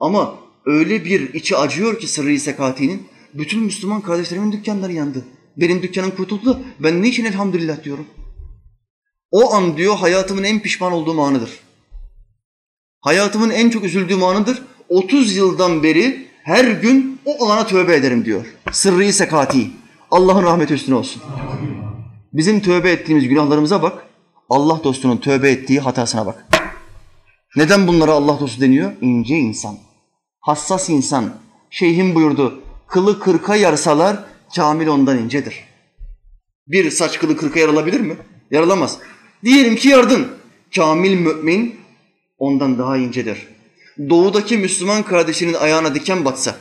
Ama öyle bir içi acıyor ki Sırrı-i Sekati'nin bütün Müslüman kardeşlerimin dükkanları yandı. Benim dükkanım kurtuldu. Ben niçin elhamdülillah diyorum? O an diyor hayatımın en pişman olduğum anıdır. Hayatımın en çok üzüldüğüm anıdır. 30 yıldan beri her gün o alana tövbe ederim diyor. Sırrı sekati. Allah'ın rahmeti üstüne olsun. Bizim tövbe ettiğimiz günahlarımıza bak. Allah dostunun tövbe ettiği hatasına bak. Neden bunlara Allah dostu deniyor? İnce insan. Hassas insan. Şeyhim buyurdu. Kılı kırka yarsalar kamil ondan incedir. Bir saç kılı kırka yaralabilir mi? Yaralamaz. Diyelim ki yardın. Kamil mümin ondan daha incedir. Doğudaki Müslüman kardeşinin ayağına diken batsa,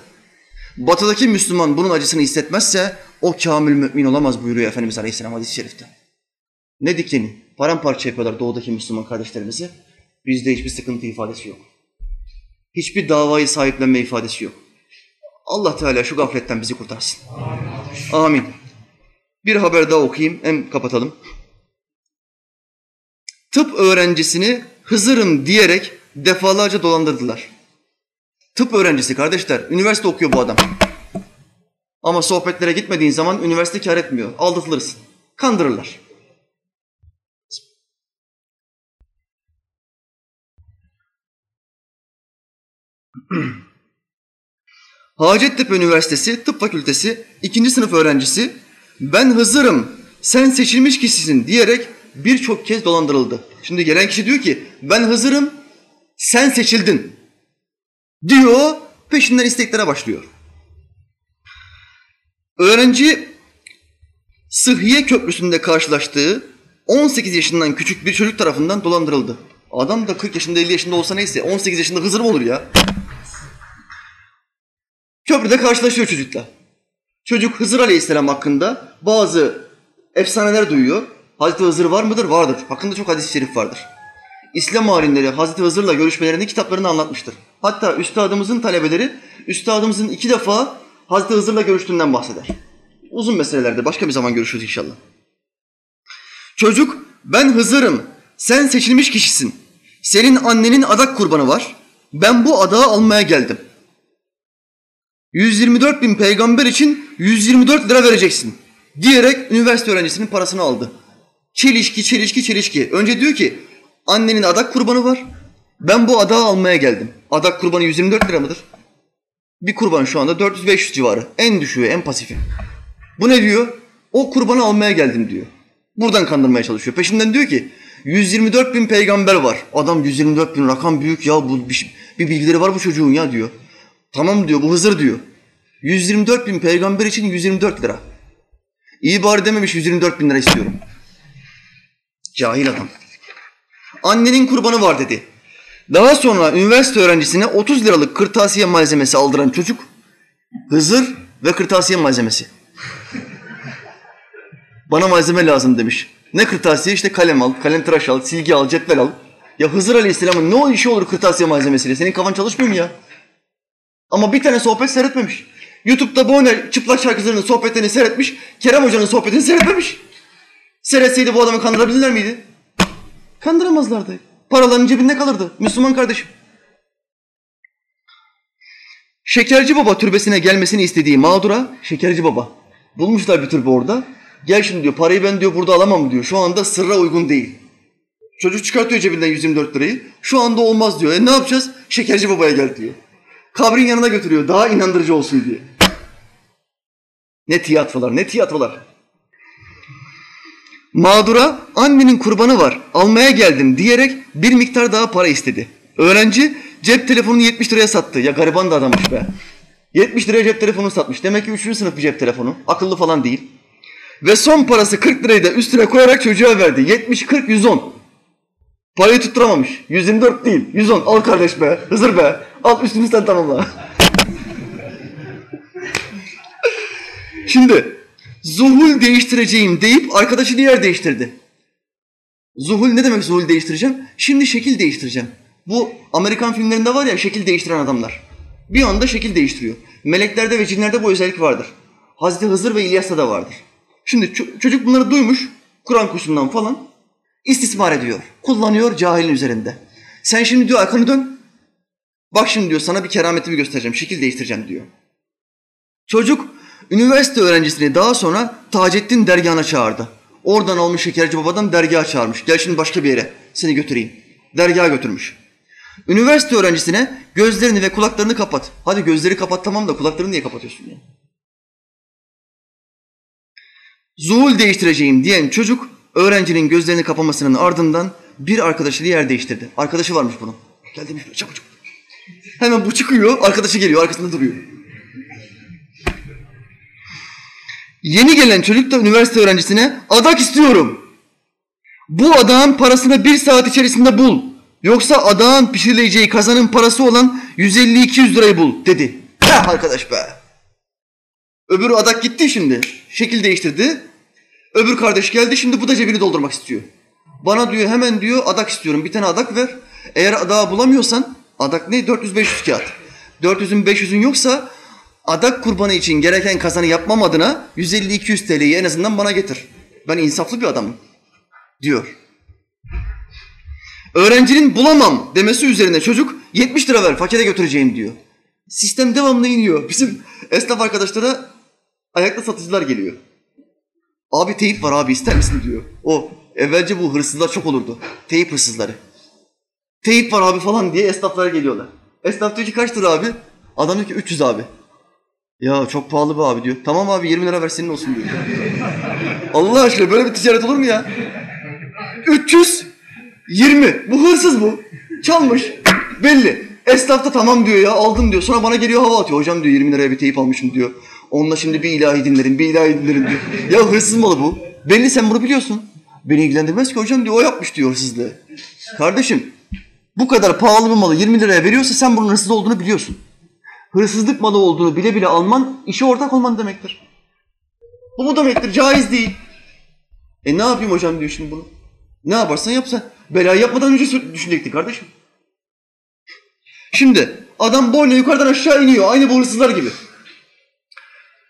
batıdaki Müslüman bunun acısını hissetmezse o kamil mümin olamaz buyuruyor Efendimiz Aleyhisselam hadis-i şerifte. Ne dikeni? Paramparça yapıyorlar doğudaki Müslüman kardeşlerimizi. Bizde hiçbir sıkıntı ifadesi yok. Hiçbir davayı sahiplenme ifadesi yok. Allah Teala şu gafletten bizi kurtarsın. Amin. Bir haber daha okuyayım, hem kapatalım. Tıp öğrencisini Hızır'ım diyerek defalarca dolandırdılar. Tıp öğrencisi kardeşler, üniversite okuyor bu adam. Ama sohbetlere gitmediğin zaman üniversite kar etmiyor, aldatılırsın. Kandırırlar. Hacettepe Üniversitesi Tıp Fakültesi ikinci sınıf öğrencisi ben Hızır'ım sen seçilmiş kişisin diyerek birçok kez dolandırıldı. Şimdi gelen kişi diyor ki ben Hızır'ım sen seçildin diyor peşinden isteklere başlıyor. Öğrenci Sıhhiye Köprüsü'nde karşılaştığı 18 yaşından küçük bir çocuk tarafından dolandırıldı. Adam da 40 yaşında 50 yaşında olsa neyse 18 yaşında Hızır mı olur ya? Köprüde karşılaşıyor çocukla. Çocuk Hızır Aleyhisselam hakkında bazı efsaneler duyuyor. Hazreti Hızır var mıdır? Vardır. Hakkında çok hadis-i şerif vardır. İslam alimleri Hazreti Hızır'la görüşmelerini kitaplarında anlatmıştır. Hatta üstadımızın talebeleri üstadımızın iki defa Hazreti Hızır'la görüştüğünden bahseder. Uzun meselelerde başka bir zaman görüşürüz inşallah. Çocuk ben Hızır'ım. Sen seçilmiş kişisin. Senin annenin adak kurbanı var. Ben bu adağı almaya geldim. 124 bin peygamber için 124 lira vereceksin. Diyerek üniversite öğrencisinin parasını aldı. Çelişki, çelişki, çelişki. Önce diyor ki annenin adak kurbanı var. Ben bu adağı almaya geldim. Adak kurbanı 124 lira mıdır? Bir kurban şu anda 400-500 civarı. En düşüğü, en pasifi. Bu ne diyor? O kurbanı almaya geldim diyor. Buradan kandırmaya çalışıyor. Peşinden diyor ki 124 bin peygamber var. Adam 124 bin rakam büyük ya bu bir, bir bilgileri var bu çocuğun ya diyor. Tamam diyor bu Hızır diyor. 124 bin peygamber için 124 lira. İyi bari dememiş 124 bin lira istiyorum. Cahil adam. Annenin kurbanı var dedi. Daha sonra üniversite öğrencisine 30 liralık kırtasiye malzemesi aldıran çocuk Hızır ve kırtasiye malzemesi. Bana malzeme lazım demiş. Ne kırtasiye? İşte kalem al, kalem tıraş al, silgi al, cetvel al. Ya Hızır Aleyhisselam'ın ne o işi olur kırtasiye malzemesiyle? Senin kafan çalışmıyor mu ya? Ama bir tane sohbet seyretmemiş. YouTube'da bu ne çıplak şarkıcıların sohbetlerini seyretmiş. Kerem Hoca'nın sohbetini seyretmemiş. Seyretseydi bu adamı kandırabilirler miydi? Kandıramazlardı. Paraların cebinde kalırdı. Müslüman kardeşim. Şekerci Baba türbesine gelmesini istediği mağdura Şekerci Baba. Bulmuşlar bir türbe orada. Gel şimdi diyor parayı ben diyor burada alamam diyor. Şu anda sırra uygun değil. Çocuk çıkartıyor cebinden 124 lirayı. Şu anda olmaz diyor. E ne yapacağız? Şekerci Baba'ya gel diyor. Kabrin yanına götürüyor daha inandırıcı olsun diye. Ne tiyatrolar, ne tiyatrolar. Mağdura annenin kurbanı var almaya geldim diyerek bir miktar daha para istedi. Öğrenci cep telefonunu 70 liraya sattı. Ya gariban da adammış be. 70 liraya cep telefonu satmış. Demek ki 3. sınıf bir cep telefonu. Akıllı falan değil. Ve son parası 40 lirayı da üstüne koyarak çocuğa verdi. 70, 40, 110. Parayı tutturamamış. 124 değil. 110. Al kardeş be. Hızır be. Al üstünü sen tamamla. Şimdi zuhul değiştireceğim deyip arkadaşını yer değiştirdi. Zuhul ne demek zuhul değiştireceğim? Şimdi şekil değiştireceğim. Bu Amerikan filmlerinde var ya şekil değiştiren adamlar. Bir anda şekil değiştiriyor. Meleklerde ve cinlerde bu özellik vardır. Hazreti Hızır ve İlyas'ta da vardır. Şimdi çocuk bunları duymuş Kur'an kursundan falan istismar ediyor. Kullanıyor cahilin üzerinde. Sen şimdi diyor arkanı dön. Bak şimdi diyor sana bir kerametimi göstereceğim. Şekil değiştireceğim diyor. Çocuk üniversite öğrencisini daha sonra Taceddin dergahına çağırdı. Oradan almış şekerci babadan dergaha çağırmış. Gel şimdi başka bir yere seni götüreyim. Dergaha götürmüş. Üniversite öğrencisine gözlerini ve kulaklarını kapat. Hadi gözleri kapat tamam da kulaklarını niye kapatıyorsun ya? Zuhul değiştireceğim diyen çocuk öğrencinin gözlerini kapamasının ardından bir arkadaşıyla yer değiştirdi. Arkadaşı varmış bunun. Gel demiş çabuk çabuk. Hemen bu çıkıyor, arkadaşı geliyor, arkasında duruyor. Yeni gelen çocuk da üniversite öğrencisine adak istiyorum. Bu adağın parasını bir saat içerisinde bul. Yoksa adağın pişirileceği kazanın parası olan 150-200 lirayı bul dedi. Heh arkadaş be. Öbürü adak gitti şimdi. Şekil değiştirdi. Öbür kardeş geldi şimdi bu da cebini doldurmak istiyor. Bana diyor hemen diyor adak istiyorum. Bir tane adak ver. Eğer adağı bulamıyorsan adak ne? 400-500 kağıt. 400'ün 500'ün yoksa adak kurbanı için gereken kazanı yapmam adına 150-200 TL'yi en azından bana getir. Ben insaflı bir adamım diyor. Öğrencinin bulamam demesi üzerine çocuk 70 lira ver fakire götüreceğim diyor. Sistem devamlı iniyor. Bizim esnaf arkadaşlara ayakta satıcılar geliyor. Abi teyip var abi ister misin diyor. O evvelce bu hırsızlar çok olurdu. Teyip hırsızları. Teyip var abi falan diye esnaflara geliyorlar. Esnaf diyor ki kaç lira abi? Adam diyor ki 300 abi. Ya çok pahalı bu abi diyor. Tamam abi 20 lira ver senin olsun diyor. Allah aşkına böyle bir ticaret olur mu ya? 300 20. Bu hırsız bu. Çalmış. Belli. Esnaf da tamam diyor ya aldım diyor. Sonra bana geliyor hava atıyor. Hocam diyor 20 liraya bir teyip almışım diyor. Onunla şimdi bir ilahi dinlerim, bir ilahi dinlerim diyor. ya hırsız malı bu. Belli sen bunu biliyorsun. Beni ilgilendirmez ki hocam diyor o yapmış diyor hırsızlığı. Kardeşim bu kadar pahalı bir malı 20 liraya veriyorsa sen bunun hırsız olduğunu biliyorsun. Hırsızlık malı olduğunu bile bile alman işe ortak olman demektir. Bu mu demektir? Caiz değil. E ne yapayım hocam diyor şimdi bunu. Ne yaparsan yap sen. Belayı yapmadan önce düşünecektik kardeşim. Şimdi adam boyuna yukarıdan aşağı iniyor. Aynı bu hırsızlar gibi.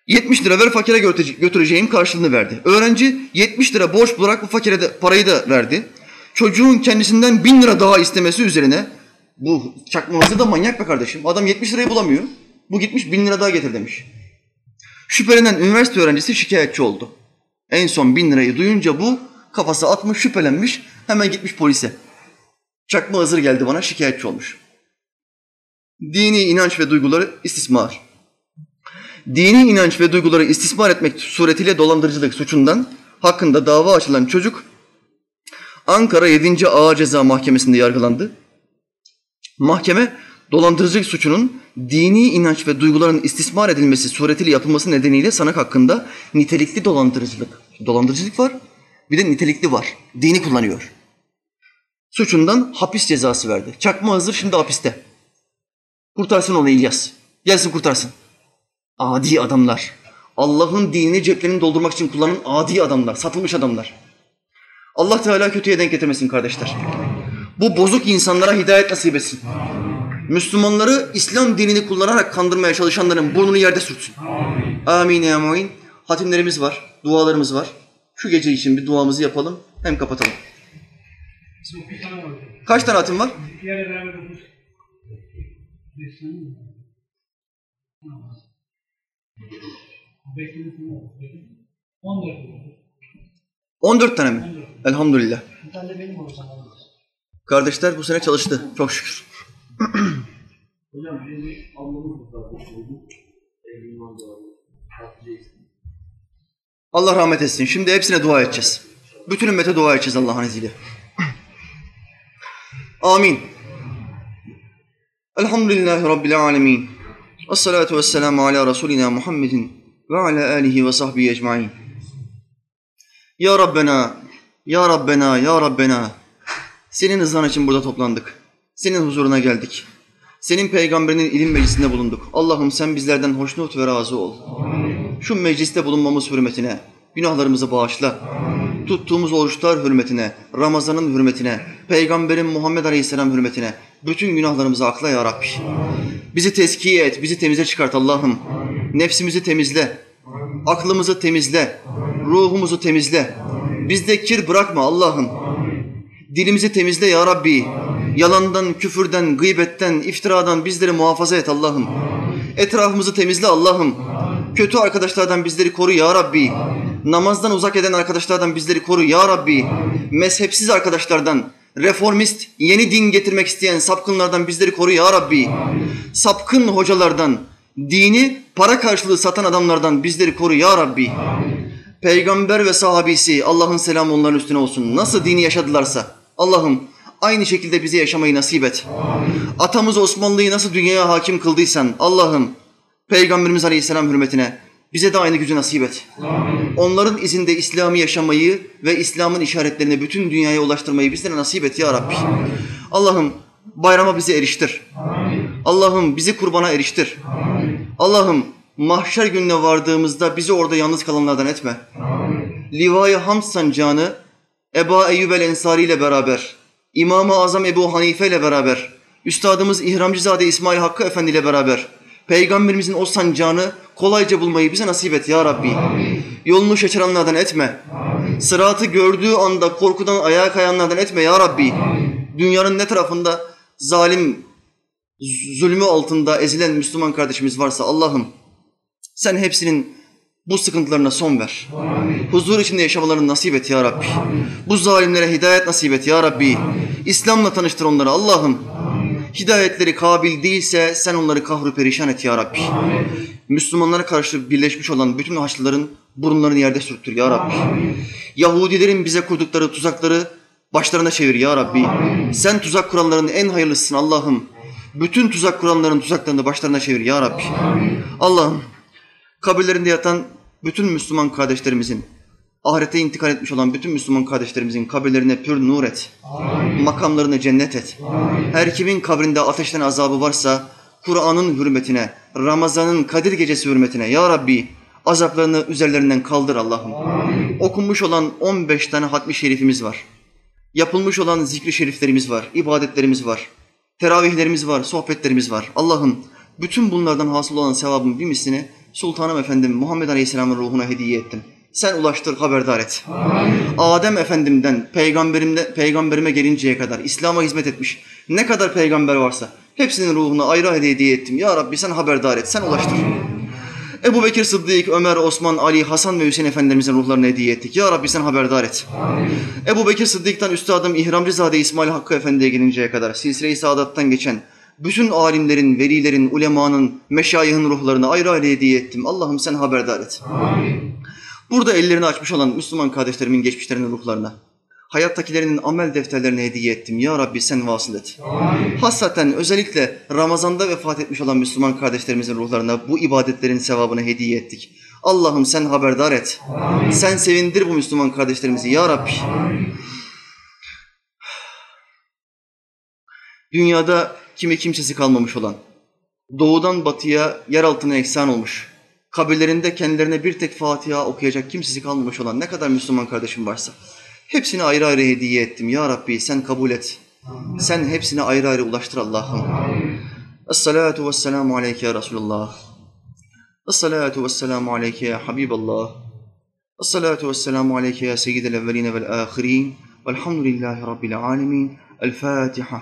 70 lira ver fakire götüreceğim karşılığını verdi. Öğrenci 70 lira borç bularak bu fakire de parayı da verdi. Çocuğun kendisinden 1000 lira daha istemesi üzerine bu çakmağızı da manyak be kardeşim. Adam 70 lirayı bulamıyor. Bu gitmiş 1000 lira daha getir demiş. Şüphelenen üniversite öğrencisi şikayetçi oldu. En son 1000 lirayı duyunca bu kafası atmış şüphelenmiş hemen gitmiş polise. Çakma hazır geldi bana şikayetçi olmuş. Dini inanç ve duyguları istismar. Dini inanç ve duyguları istismar etmek suretiyle dolandırıcılık suçundan hakkında dava açılan çocuk Ankara 7. Ağır Ceza Mahkemesi'nde yargılandı. Mahkeme dolandırıcılık suçunun dini inanç ve duyguların istismar edilmesi suretiyle yapılması nedeniyle sanık hakkında nitelikli dolandırıcılık. Dolandırıcılık var bir de nitelikli var. Dini kullanıyor. Suçundan hapis cezası verdi. Çakma hazır şimdi hapiste. Kurtarsın onu İlyas. Gelsin kurtarsın. Adi adamlar. Allah'ın dinini ceplerini doldurmak için kullanan adi adamlar, satılmış adamlar. Allah Teala kötüye denk getirmesin kardeşler. Bu bozuk insanlara hidayet nasip etsin. Müslümanları İslam dinini kullanarak kandırmaya çalışanların burnunu yerde sürtsün. Amin ya muin. Hatimlerimiz var, dualarımız var. Şu gece için bir duamızı yapalım, hem kapatalım. Kaç tane hatim var? On dört tane mi? Elhamdülillah. Bir tane benim olacak. Kardeşler bu sene çalıştı. Çok şükür. Hocam da Allah rahmet etsin. Şimdi hepsine dua edeceğiz. Bütün ümmete dua edeceğiz Allah'ın izniyle. Amin. Elhamdülillahi Rabbil alemin. Esselatu vesselamu ala Resulina Muhammedin ve ala alihi ve sahbihi ecmain. Ya Rabbena, Ya Rabbena, Ya Rabbena. Senin rızan için burada toplandık. Senin huzuruna geldik. Senin peygamberinin ilim meclisinde bulunduk. Allah'ım sen bizlerden hoşnut ve razı ol. Şu mecliste bulunmamız hürmetine, günahlarımızı bağışla. Tuttuğumuz oruçlar hürmetine, Ramazan'ın hürmetine, Peygamberin Muhammed Aleyhisselam hürmetine bütün günahlarımızı akla ya Rabbi. Bizi tezkiye et, bizi temize çıkart Allah'ım. Nefsimizi temizle, aklımızı temizle, ruhumuzu temizle. Bizde kir bırakma Allah'ım. Dilimizi temizle ya Rabbi. Yalandan, küfürden, gıybetten, iftiradan bizleri muhafaza et Allah'ım. Etrafımızı temizle Allah'ım. Kötü arkadaşlardan bizleri koru ya Rabbi. Namazdan uzak eden arkadaşlardan bizleri koru ya Rabbi. Mezhepsiz arkadaşlardan, reformist, yeni din getirmek isteyen sapkınlardan bizleri koru ya Rabbi. Sapkın hocalardan, dini para karşılığı satan adamlardan bizleri koru ya Rabbi. Peygamber ve sahabisi Allah'ın selamı onların üstüne olsun. Nasıl dini yaşadılarsa Allah'ım aynı şekilde bize yaşamayı nasip et. Atamız Osmanlı'yı nasıl dünyaya hakim kıldıysan Allah'ım Peygamberimiz Aleyhisselam hürmetine bize de aynı gücü nasip et. Onların izinde İslam'ı yaşamayı ve İslam'ın işaretlerini bütün dünyaya ulaştırmayı bizlere nasip et ya Rabbi. Allah'ım bayrama bizi eriştir. Allah'ım bizi kurbana eriştir. Allah'ım mahşer gününe vardığımızda bizi orada yalnız kalanlardan etme. Livai Hamd sancağını Eba Eyyub el Ensari ile beraber, İmam-ı Azam Ebu Hanife ile beraber, Üstadımız İhramcızade İsmail Hakkı Efendi ile beraber, Peygamberimizin o sancağını kolayca bulmayı bize nasip et ya Rabbi. Amin. Yolunu şaşıranlardan etme. Amin. Sıratı gördüğü anda korkudan ayağa kayanlardan etme ya Rabbi. Amin. Dünyanın ne tarafında zalim, zulmü altında ezilen Müslüman kardeşimiz varsa Allah'ım sen hepsinin bu sıkıntılarına son ver. Amin. Huzur içinde yaşamalarını nasip et ya Rabbi. Amin. Bu zalimlere hidayet nasip et ya Rabbi. İslam'la tanıştır onları Allah'ım. Hidayetleri kabil değilse sen onları kahru perişan et ya Rabbi. Amin. Müslümanlara karşı birleşmiş olan bütün haçlıların burunlarını yerde sürttür ya Rabbi. Amin. Yahudilerin bize kurdukları tuzakları başlarına çevir ya Rabbi. Amin. Sen tuzak kuranların en hayırlısısın Allah'ım. Bütün tuzak kuranların tuzaklarını başlarına çevir ya Rabbi. Allah'ım kabirlerinde yatan bütün Müslüman kardeşlerimizin, ahirete intikal etmiş olan bütün Müslüman kardeşlerimizin kabirlerine pür nur et. Amin. Makamlarını cennet et. Amin. Her kimin kabrinde ateşten azabı varsa Kur'an'ın hürmetine, Ramazan'ın Kadir gecesi hürmetine ya Rabbi azaplarını üzerlerinden kaldır Allah'ım. Okunmuş olan 15 tane hatmi şerifimiz var. Yapılmış olan zikri şeriflerimiz var, ibadetlerimiz var, teravihlerimiz var, sohbetlerimiz var. Allah'ım bütün bunlardan hasıl olan sevabın bir mislini Sultanım Efendim Muhammed Aleyhisselam'ın ruhuna hediye ettim. Sen ulaştır, haberdar et. Amin. Adem Efendim'den peygamberimde, peygamberime gelinceye kadar İslam'a hizmet etmiş ne kadar peygamber varsa hepsinin ruhuna ayrı hediye ettim. Ya Rabbi sen haberdar et, sen ulaştır. Ebu Bekir Sıddık, Ömer, Osman, Ali, Hasan ve Hüseyin Efendimizin ruhlarını hediye ettik. Ya Rabbi sen haberdar et. Amin. Ebu Bekir Sıddık'tan Üstadım İhramcızade İsmail Hakkı Efendi'ye gelinceye kadar silsile-i saadattan geçen bütün alimlerin, velilerin, ulemanın, meşayihin ruhlarını ayrı ayrı hediye ettim. Allah'ım sen haberdar et. Amin. Burada ellerini açmış olan Müslüman kardeşlerimin geçmişlerinin ruhlarına, hayattakilerinin amel defterlerine hediye ettim. Ya Rabbi sen vasıl et. Amin. Hasaten özellikle Ramazan'da vefat etmiş olan Müslüman kardeşlerimizin ruhlarına bu ibadetlerin sevabını hediye ettik. Allah'ım sen haberdar et. Amin. Sen sevindir bu Müslüman kardeşlerimizi ya Rabbi. Amin. Dünyada kimi kimsesi kalmamış olan, doğudan batıya, yer altına eksan olmuş, kabirlerinde kendilerine bir tek Fatiha okuyacak kimsesi kalmamış olan ne kadar Müslüman kardeşim varsa, hepsini ayrı ayrı hediye ettim. Ya Rabbi sen kabul et. Sen hepsini ayrı ayrı ulaştır Allah'ım. Esselatu vesselamu aleyke ya Resulallah. Esselatu vesselamu aleyke ya Habiballah. Esselatu vesselamu aleyke ya seyyidel evveline vel ahirin. Velhamdülillahi Rabbil alemin. El Fatiha.